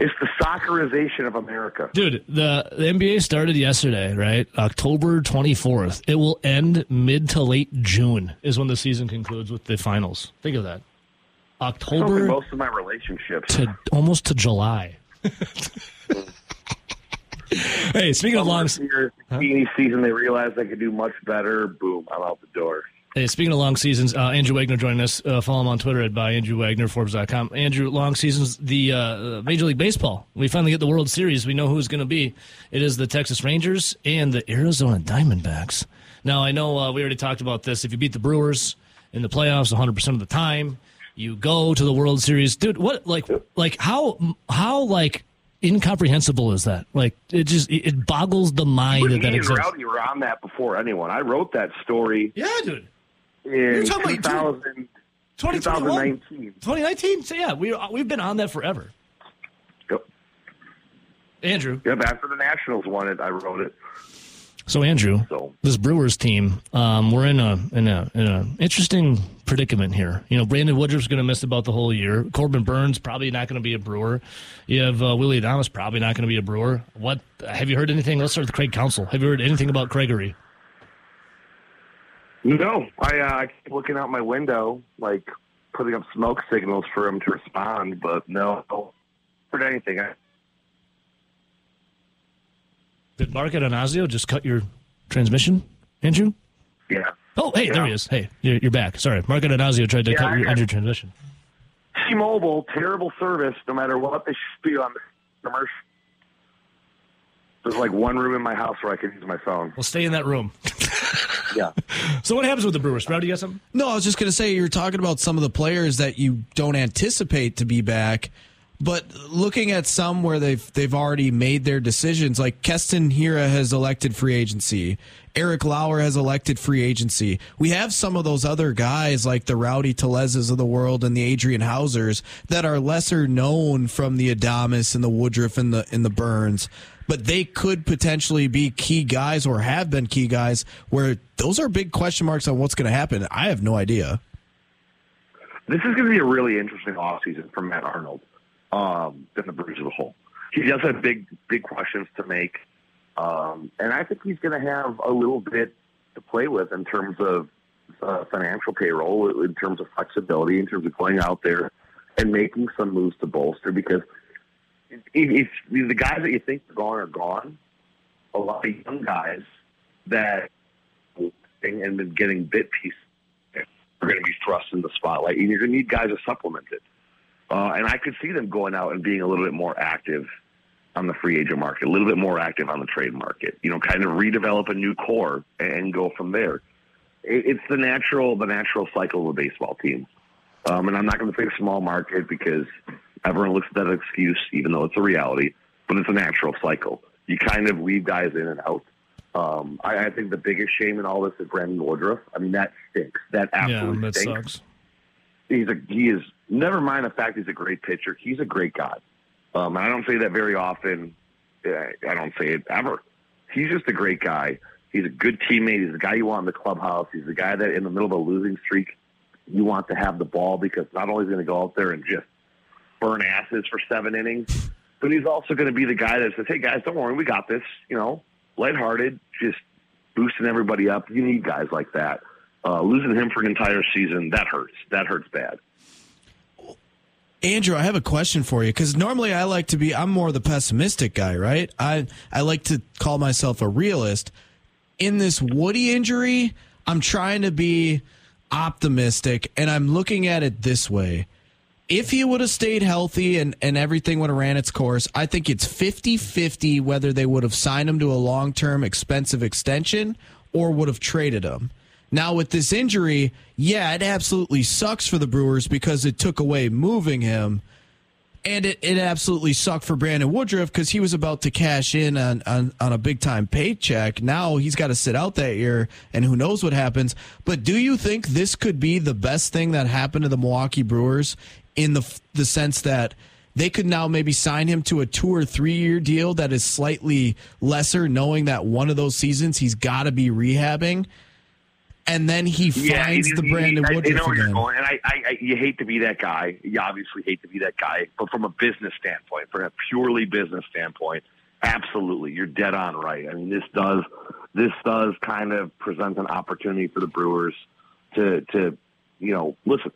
[SPEAKER 12] It's the soccerization of America.
[SPEAKER 1] Dude, the, the NBA started yesterday, right? October 24th. It will end mid to late June, is when the season concludes with the finals. Think of that. October
[SPEAKER 12] most of my relationships.
[SPEAKER 1] to almost to July. [laughs] [laughs] hey, speaking of long,
[SPEAKER 12] Years, bikini season, they realized they could do much better. Boom, I'm out the door.
[SPEAKER 1] hey, speaking of long seasons, uh, Andrew Wagner joining us. Uh, follow him on Twitter at by Andrew Wagner, Forbes.com. Andrew, long seasons, the uh, Major League Baseball. We finally get the World Series. We know who's going to be. It is the Texas Rangers and the Arizona Diamondbacks. Now, I know uh, we already talked about this. If you beat the Brewers in the playoffs 100% of the time, you go to the World Series. Dude, what, like, like how, how, like, incomprehensible is that? Like, it just, it, boggles the mind that that exists.
[SPEAKER 12] Rowdy were on that before anyone. I wrote that story
[SPEAKER 1] Yeah, dude.
[SPEAKER 12] in
[SPEAKER 1] talking about
[SPEAKER 12] 2000,
[SPEAKER 1] 2021?
[SPEAKER 12] 2019.
[SPEAKER 1] 2019. So yeah, we uh, we've been on that forever.
[SPEAKER 12] Yep.
[SPEAKER 1] Andrew.
[SPEAKER 12] Yep, after the Nationals won it, I wrote it.
[SPEAKER 1] So Andrew,
[SPEAKER 12] So-
[SPEAKER 1] this Brewers team, um, we're in a in a in a interesting predicament here. You know, Brandon Woodruff's going to miss about the whole year. Corbin Burnes probably not going to be a Brewer. You have uh, Willy Adames probably not going to be a Brewer. What have you heard anything? Let's start with Craig Counsell. Have you heard anything about Craigery?
[SPEAKER 12] No, I, uh, I keep looking out my window, like putting up smoke signals for him to respond, but no, no heard anything. I,
[SPEAKER 1] Did Mark Attanasio just cut your transmission, Andrew?
[SPEAKER 12] yeah.
[SPEAKER 1] Oh, hey, there he is. Hey, you're, you're back. Sorry, Mark Attanasio tried to
[SPEAKER 12] Yeah,
[SPEAKER 1] cut your,
[SPEAKER 12] got-
[SPEAKER 1] your transmission.
[SPEAKER 12] T-Mobile, terrible service, no matter what they spew on the commercial. There's like one room in my house where I can use my phone.
[SPEAKER 1] We'll stay in that room. [laughs]
[SPEAKER 12] Yeah.
[SPEAKER 1] So what happens with the Brewers? Sprout, you got something?
[SPEAKER 2] No, I was just going to say you're talking about some of the players that you don't anticipate to be back, but looking at some where they've they've already made their decisions, like Keston Hiura has elected free agency, Eric Lauer has elected free agency. We have some of those other guys like the Rowdy Tellezes of the world and the Adrian Housers that are lesser known from the Adames and the Woodruff and the and the Burnes. But they could potentially be key guys or have been key guys where those are big question marks on what's going to happen. I have no idea.
[SPEAKER 12] This is going to be a really interesting offseason for Matt Arnold um, and the Brewers as a whole. He does have big, big questions to make. Um, and I think he's going to have a little bit to play with in terms of uh, financial payroll, in terms of flexibility, in terms of going out there and making some moves to bolster. Because if, if the guys that you think are gone are gone, a lot of young guys that and been getting bit pieces are going to be thrust in the spotlight, and you're going to need guys to supplement it. Uh, and I could see them going out and being a little bit more active on the free agent market, a little bit more active on the trade market. You know, kind of redevelop a new core and go from there. It's the natural, the natural cycle of a baseball team. Um, and I'm not going to say small market because everyone looks at that excuse, even though it's a reality. But it's a natural cycle. You kind of weave guys in and out. Um, I, I think the biggest shame in all this is Brandon Woodruff. I mean, that stinks. That absolutely Yeah,
[SPEAKER 1] that
[SPEAKER 12] stinks.
[SPEAKER 1] sucks.
[SPEAKER 12] He's a he is never mind the fact he's a great pitcher. He's a great guy. Um, I don't say that very often. I I don't say it ever. He's just a great guy. He's a good teammate. He's the guy you want in the clubhouse. He's the guy that in the middle of a losing streak, you want to have the ball because not only is he going to go out there and just burn asses for seven innings, but he's also going to be the guy that says, "Hey guys, don't worry, we got this." You know, lighthearted, just boosting everybody up. You need guys like that. Uh, losing him for an entire season that hurts. That hurts bad.
[SPEAKER 2] Andrew, I have a question for you because normally I like to be, I'm more the pessimistic guy, right? I, I like to call myself a realist. In this Woody injury, I'm trying to be optimistic and I'm looking at it this way. if he would have stayed healthy and, and everything would have ran its course, I think it's 50 50 whether they would have signed him to a long term expensive extension or would have traded him. Now, with this injury, yeah, it absolutely sucks for the Brewers because it took away moving him. And it, it absolutely sucked for Brandon Woodruff because he was about to cash in on, on, on a big time paycheck. Now he's got to sit out that year, and who knows what happens. But do you think this could be the best thing that happened to the Milwaukee Brewers in the the sense that they could now maybe sign him to a two or three year deal that is slightly lesser, knowing that one of those seasons he's got to be rehabbing, and then he finds
[SPEAKER 12] you-
[SPEAKER 2] the
[SPEAKER 12] you-
[SPEAKER 2] Brandon
[SPEAKER 12] I- I
[SPEAKER 2] Woodruff
[SPEAKER 12] know where you're
[SPEAKER 2] again.
[SPEAKER 12] going, and I, I, I, you hate to be that guy. You obviously hate to be that guy, but from a business standpoint, from a purely business standpoint, absolutely, you're dead on right. I mean, this does, this does kind of present an opportunity for the Brewers to, to, you know, listen.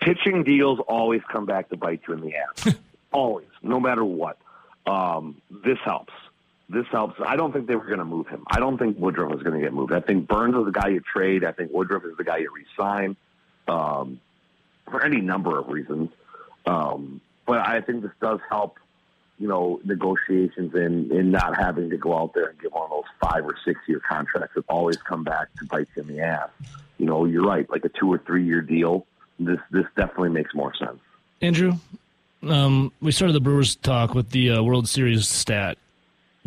[SPEAKER 12] Pitching deals always come back to bite you in the ass, [laughs] always, no matter what. Um, this helps. This helps. I don't think they were going to move him. I don't think Woodruff was going to get moved. I think Burnes is the guy you trade. I think Woodruff is the guy you resign um, for any number of reasons. Um, but I think this does help, you know, negotiations in, in not having to go out there and get one of those five or six year contracts that always come back to bite you in the ass. You know, you're right. Like a two or three year deal. This this definitely makes more sense.
[SPEAKER 1] Andrew, um, we started the Brewers talk with the uh, World Series stat.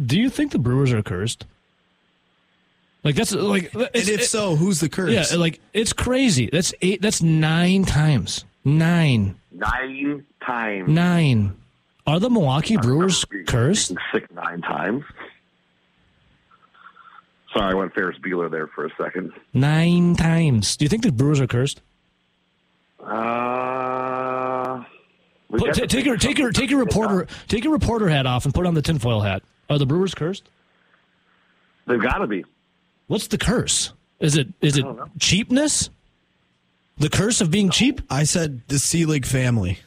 [SPEAKER 1] Do you think the Brewers are cursed? Like that's like,
[SPEAKER 2] And if so, who's the curse?
[SPEAKER 1] yeah, like it's crazy. That's eight. That's nine times. Nine,
[SPEAKER 12] Nine times.
[SPEAKER 1] nine. Are the Milwaukee Brewers cursed?
[SPEAKER 12] Six nine times. Sorry, I went Ferris Bueller there for a second.
[SPEAKER 1] Nine times. Do you think the Brewers are cursed?
[SPEAKER 12] Uh,
[SPEAKER 1] Put, t- take your take your take your reporter take your reporter hat off and put on the tinfoil hat. Are the Brewers cursed?
[SPEAKER 12] They've got to be.
[SPEAKER 1] What's the curse? Is it is it cheapness? The curse of being cheap?
[SPEAKER 2] I said the Selig family.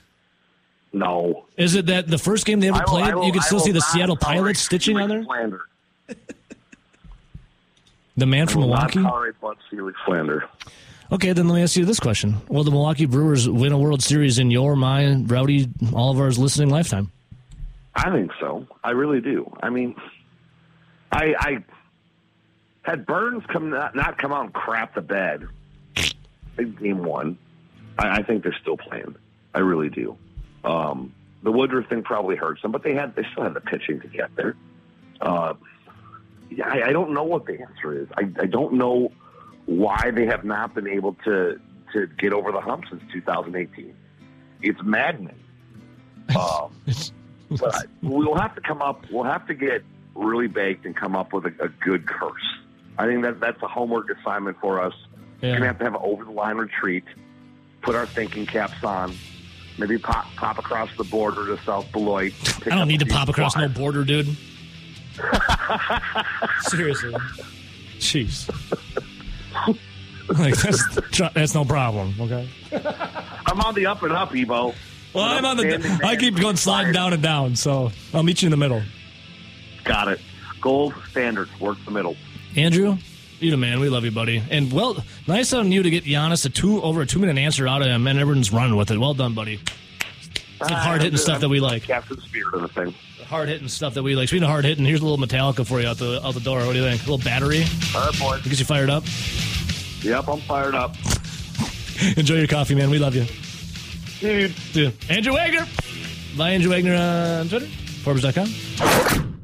[SPEAKER 12] No.
[SPEAKER 1] Is it that the first game they ever
[SPEAKER 12] will-
[SPEAKER 1] played,
[SPEAKER 12] will-
[SPEAKER 1] you could
[SPEAKER 12] I
[SPEAKER 1] still see the Seattle
[SPEAKER 12] tolerate
[SPEAKER 1] Pilots stitching on there?
[SPEAKER 12] Slander.
[SPEAKER 1] The man from
[SPEAKER 12] will
[SPEAKER 1] Milwaukee?
[SPEAKER 12] Not tolerate Bud Selig slander.
[SPEAKER 1] Okay, then let me ask you this question: Will the Milwaukee Brewers win a World Series in your, mind, Rowdy, all of ours listening lifetime?
[SPEAKER 12] I think so. I really do. I mean, I, I had Burnes come not, not come out and crap the bed in game one. I, I think they're still playing. I really do. Um, the Woodruff thing probably hurts them, but they had they still had the pitching to get there. Uh, yeah, I, I don't know what the answer is. I, I don't know why they have not been able to to get over the hump since 2018. It's maddening. [laughs] Um, but I, we'll have to come up. We'll have to get really baked and come up with a, a good curse. I think that that's a homework assignment for us. We're gonna have to have an over the line retreat. Put our thinking caps on. Maybe pop pop across the border to South Beloit.
[SPEAKER 1] I don't need to pop across no border, dude. Seriously, jeez. [laughs] like that's that's no problem. Okay.
[SPEAKER 12] I'm on the up and up, Evo.
[SPEAKER 1] Well, I'm on the. I keep going sliding down and down, so I'll meet you in the middle.
[SPEAKER 12] Got it. Gold standards. Work the middle.
[SPEAKER 1] Andrew, you the man. We love you, buddy. And well, nice on you to get Giannis a two over a two minute answer out of him, and everyone's running with it. Well done, buddy. It's like ah, hard hitting stuff that we like.
[SPEAKER 12] Capture the spirit of the thing.
[SPEAKER 1] Hard hitting stuff that we like. Speaking of hard hitting, here's a little Metallica for you out the out the door. What do you think? A little battery.
[SPEAKER 12] All right, boys.
[SPEAKER 1] Gets you fired up.
[SPEAKER 12] Yep, I'm fired up. [laughs]
[SPEAKER 1] Enjoy your coffee, man. We love you. Dude. Andrew Wagner. By Andrew Wagner on Twitter. Forbes.com.